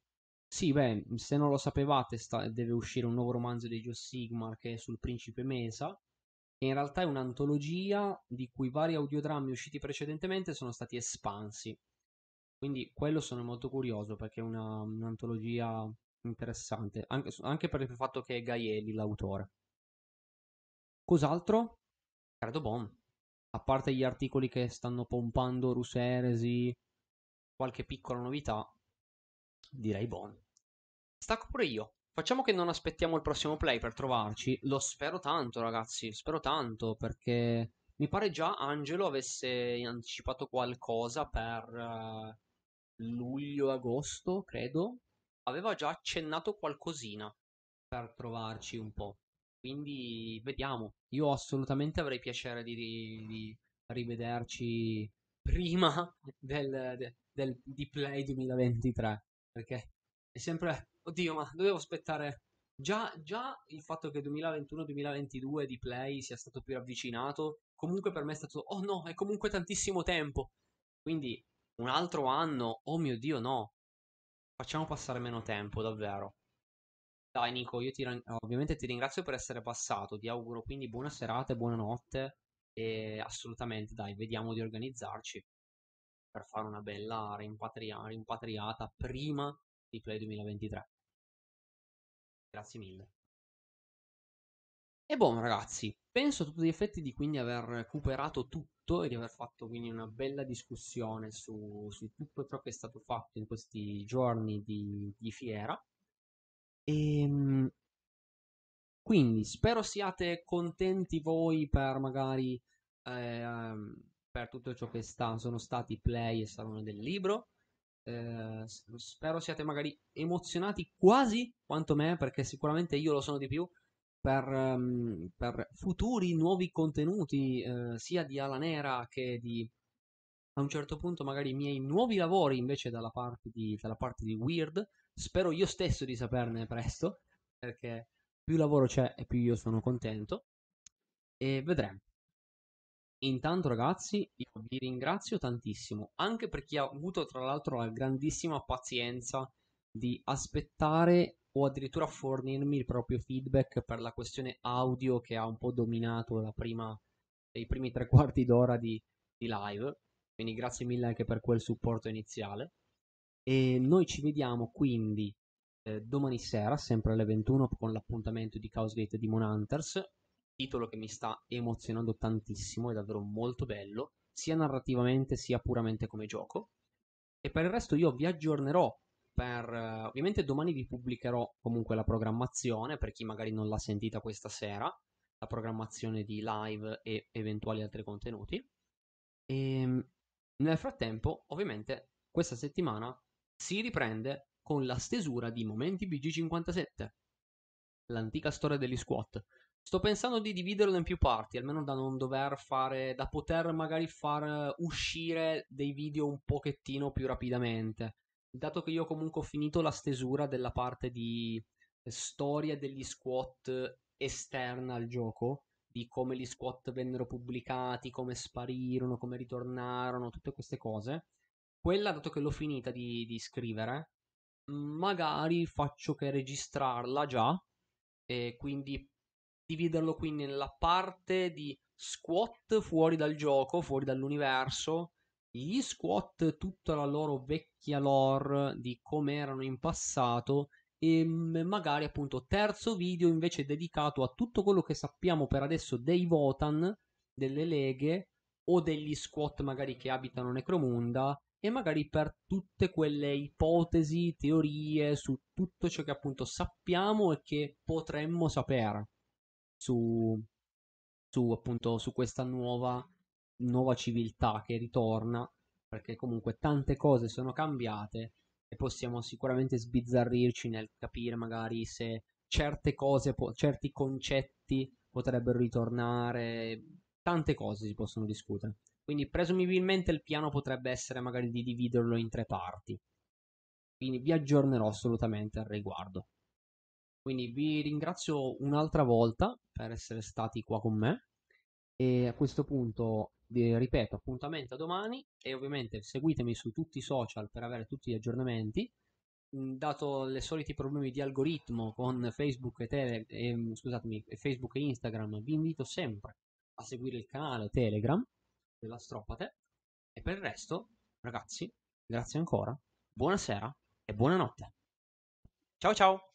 Sì, beh, se non lo sapevate, sta... deve uscire un nuovo romanzo di Joe Sigmar che è sul principe Mesa, che in realtà è un'antologia di cui vari audiodrammi usciti precedentemente sono stati espansi. Quindi quello sono molto curioso perché è una, un'antologia interessante, anche, anche, per il fatto che è Gaielli l'autore. Cos'altro? Credo Bon. A parte gli articoli che stanno pompando Ruseresi, qualche piccola novità, direi Bon. Stacco pure io. Facciamo che non aspettiamo il prossimo play per trovarci. Lo spero tanto, ragazzi. Spero tanto perché mi pare già Angelo avesse anticipato qualcosa per uh, luglio-agosto, credo aveva già accennato qualcosina per trovarci un po'. Quindi vediamo. Io assolutamente avrei piacere di, di rivederci prima del, del, del, di Play 2023. Perché è sempre. Oddio, ma dovevo aspettare. Già, già il fatto che 2021-2022 di Play sia stato più avvicinato. Comunque per me è stato. Oh no, è comunque tantissimo tempo. Quindi un altro anno. Oh mio dio, no. Facciamo passare meno tempo, davvero. Dai Nico, io ti, ovviamente ti ringrazio per essere passato, ti auguro quindi buona serata e buonanotte e assolutamente dai, vediamo di organizzarci per fare una bella rimpatria- rimpatriata prima di Play 2023. Grazie mille. E buon ragazzi, penso a tutti gli effetti di quindi aver recuperato tutto e di aver fatto quindi una bella discussione su, su tutto ciò che è stato fatto in questi giorni di, di fiera. E ehm, quindi spero siate contenti voi per magari eh, per tutto ciò che sta, sono stati play e salone del libro. Eh, spero siate magari emozionati quasi quanto me, perché sicuramente io lo sono di più per, um, per futuri nuovi contenuti, eh, sia di Ala Nera che di a un certo punto magari i miei nuovi lavori invece dalla parte di, dalla parte di Weird. Spero io stesso di saperne presto, perché più lavoro c'è e più io sono contento. E vedremo. Intanto ragazzi, io vi ringrazio tantissimo, anche per chi ha avuto tra l'altro la grandissima pazienza di aspettare o addirittura fornirmi il proprio feedback per la questione audio che ha un po' dominato la prima, i primi tre quarti d'ora di, di live. Quindi grazie mille anche per quel supporto iniziale. E noi ci vediamo quindi eh, domani sera, sempre alle 21, con l'appuntamento di Chaosgate Demon Hunters. Titolo che mi sta emozionando tantissimo, è davvero molto bello, sia narrativamente sia puramente come gioco. E per il resto io vi aggiornerò per, uh, ovviamente domani vi pubblicherò comunque la programmazione per chi magari non l'ha sentita questa sera, la programmazione di live e eventuali altri contenuti. E ehm, nel frattempo, ovviamente, questa settimana si riprende con la stesura di Momenti BG57, l'antica storia degli squat. Sto pensando di dividerlo in più parti, almeno da non dover fare, da poter magari far uscire dei video un pochettino più rapidamente dato che io comunque ho finito la stesura della parte di storia degli squat esterna al gioco, di come gli squat vennero pubblicati, come sparirono, come ritornarono, tutte queste cose, quella, dato che l'ho finita di, di scrivere, magari faccio che registrarla già e quindi dividerlo quindi nella parte di squat fuori dal gioco, fuori dall'universo, gli squat tutta la loro vecchia lore di come erano in passato e magari appunto terzo video invece dedicato a tutto quello che sappiamo per adesso dei Votan, delle leghe o degli squat magari che abitano Necromunda e magari per tutte quelle ipotesi, teorie su tutto ciò che appunto sappiamo e che potremmo sapere su, su appunto su questa nuova, nuova civiltà che ritorna perché comunque tante cose sono cambiate e possiamo sicuramente sbizzarrirci nel capire magari se certe cose, po- certi concetti potrebbero ritornare, tante cose si possono discutere. Quindi presumibilmente il piano potrebbe essere magari di dividerlo in tre parti. Quindi vi aggiornerò assolutamente al riguardo. Quindi vi ringrazio un'altra volta per essere stati qua con me e a questo punto vi ripeto appuntamento a domani e ovviamente seguitemi su tutti i social per avere tutti gli aggiornamenti dato i soliti problemi di algoritmo con Facebook e, tele, e, scusatemi, Facebook e Instagram vi invito sempre a seguire il canale Telegram della Stropate. E per il resto ragazzi grazie ancora buonasera e buonanotte. Ciao ciao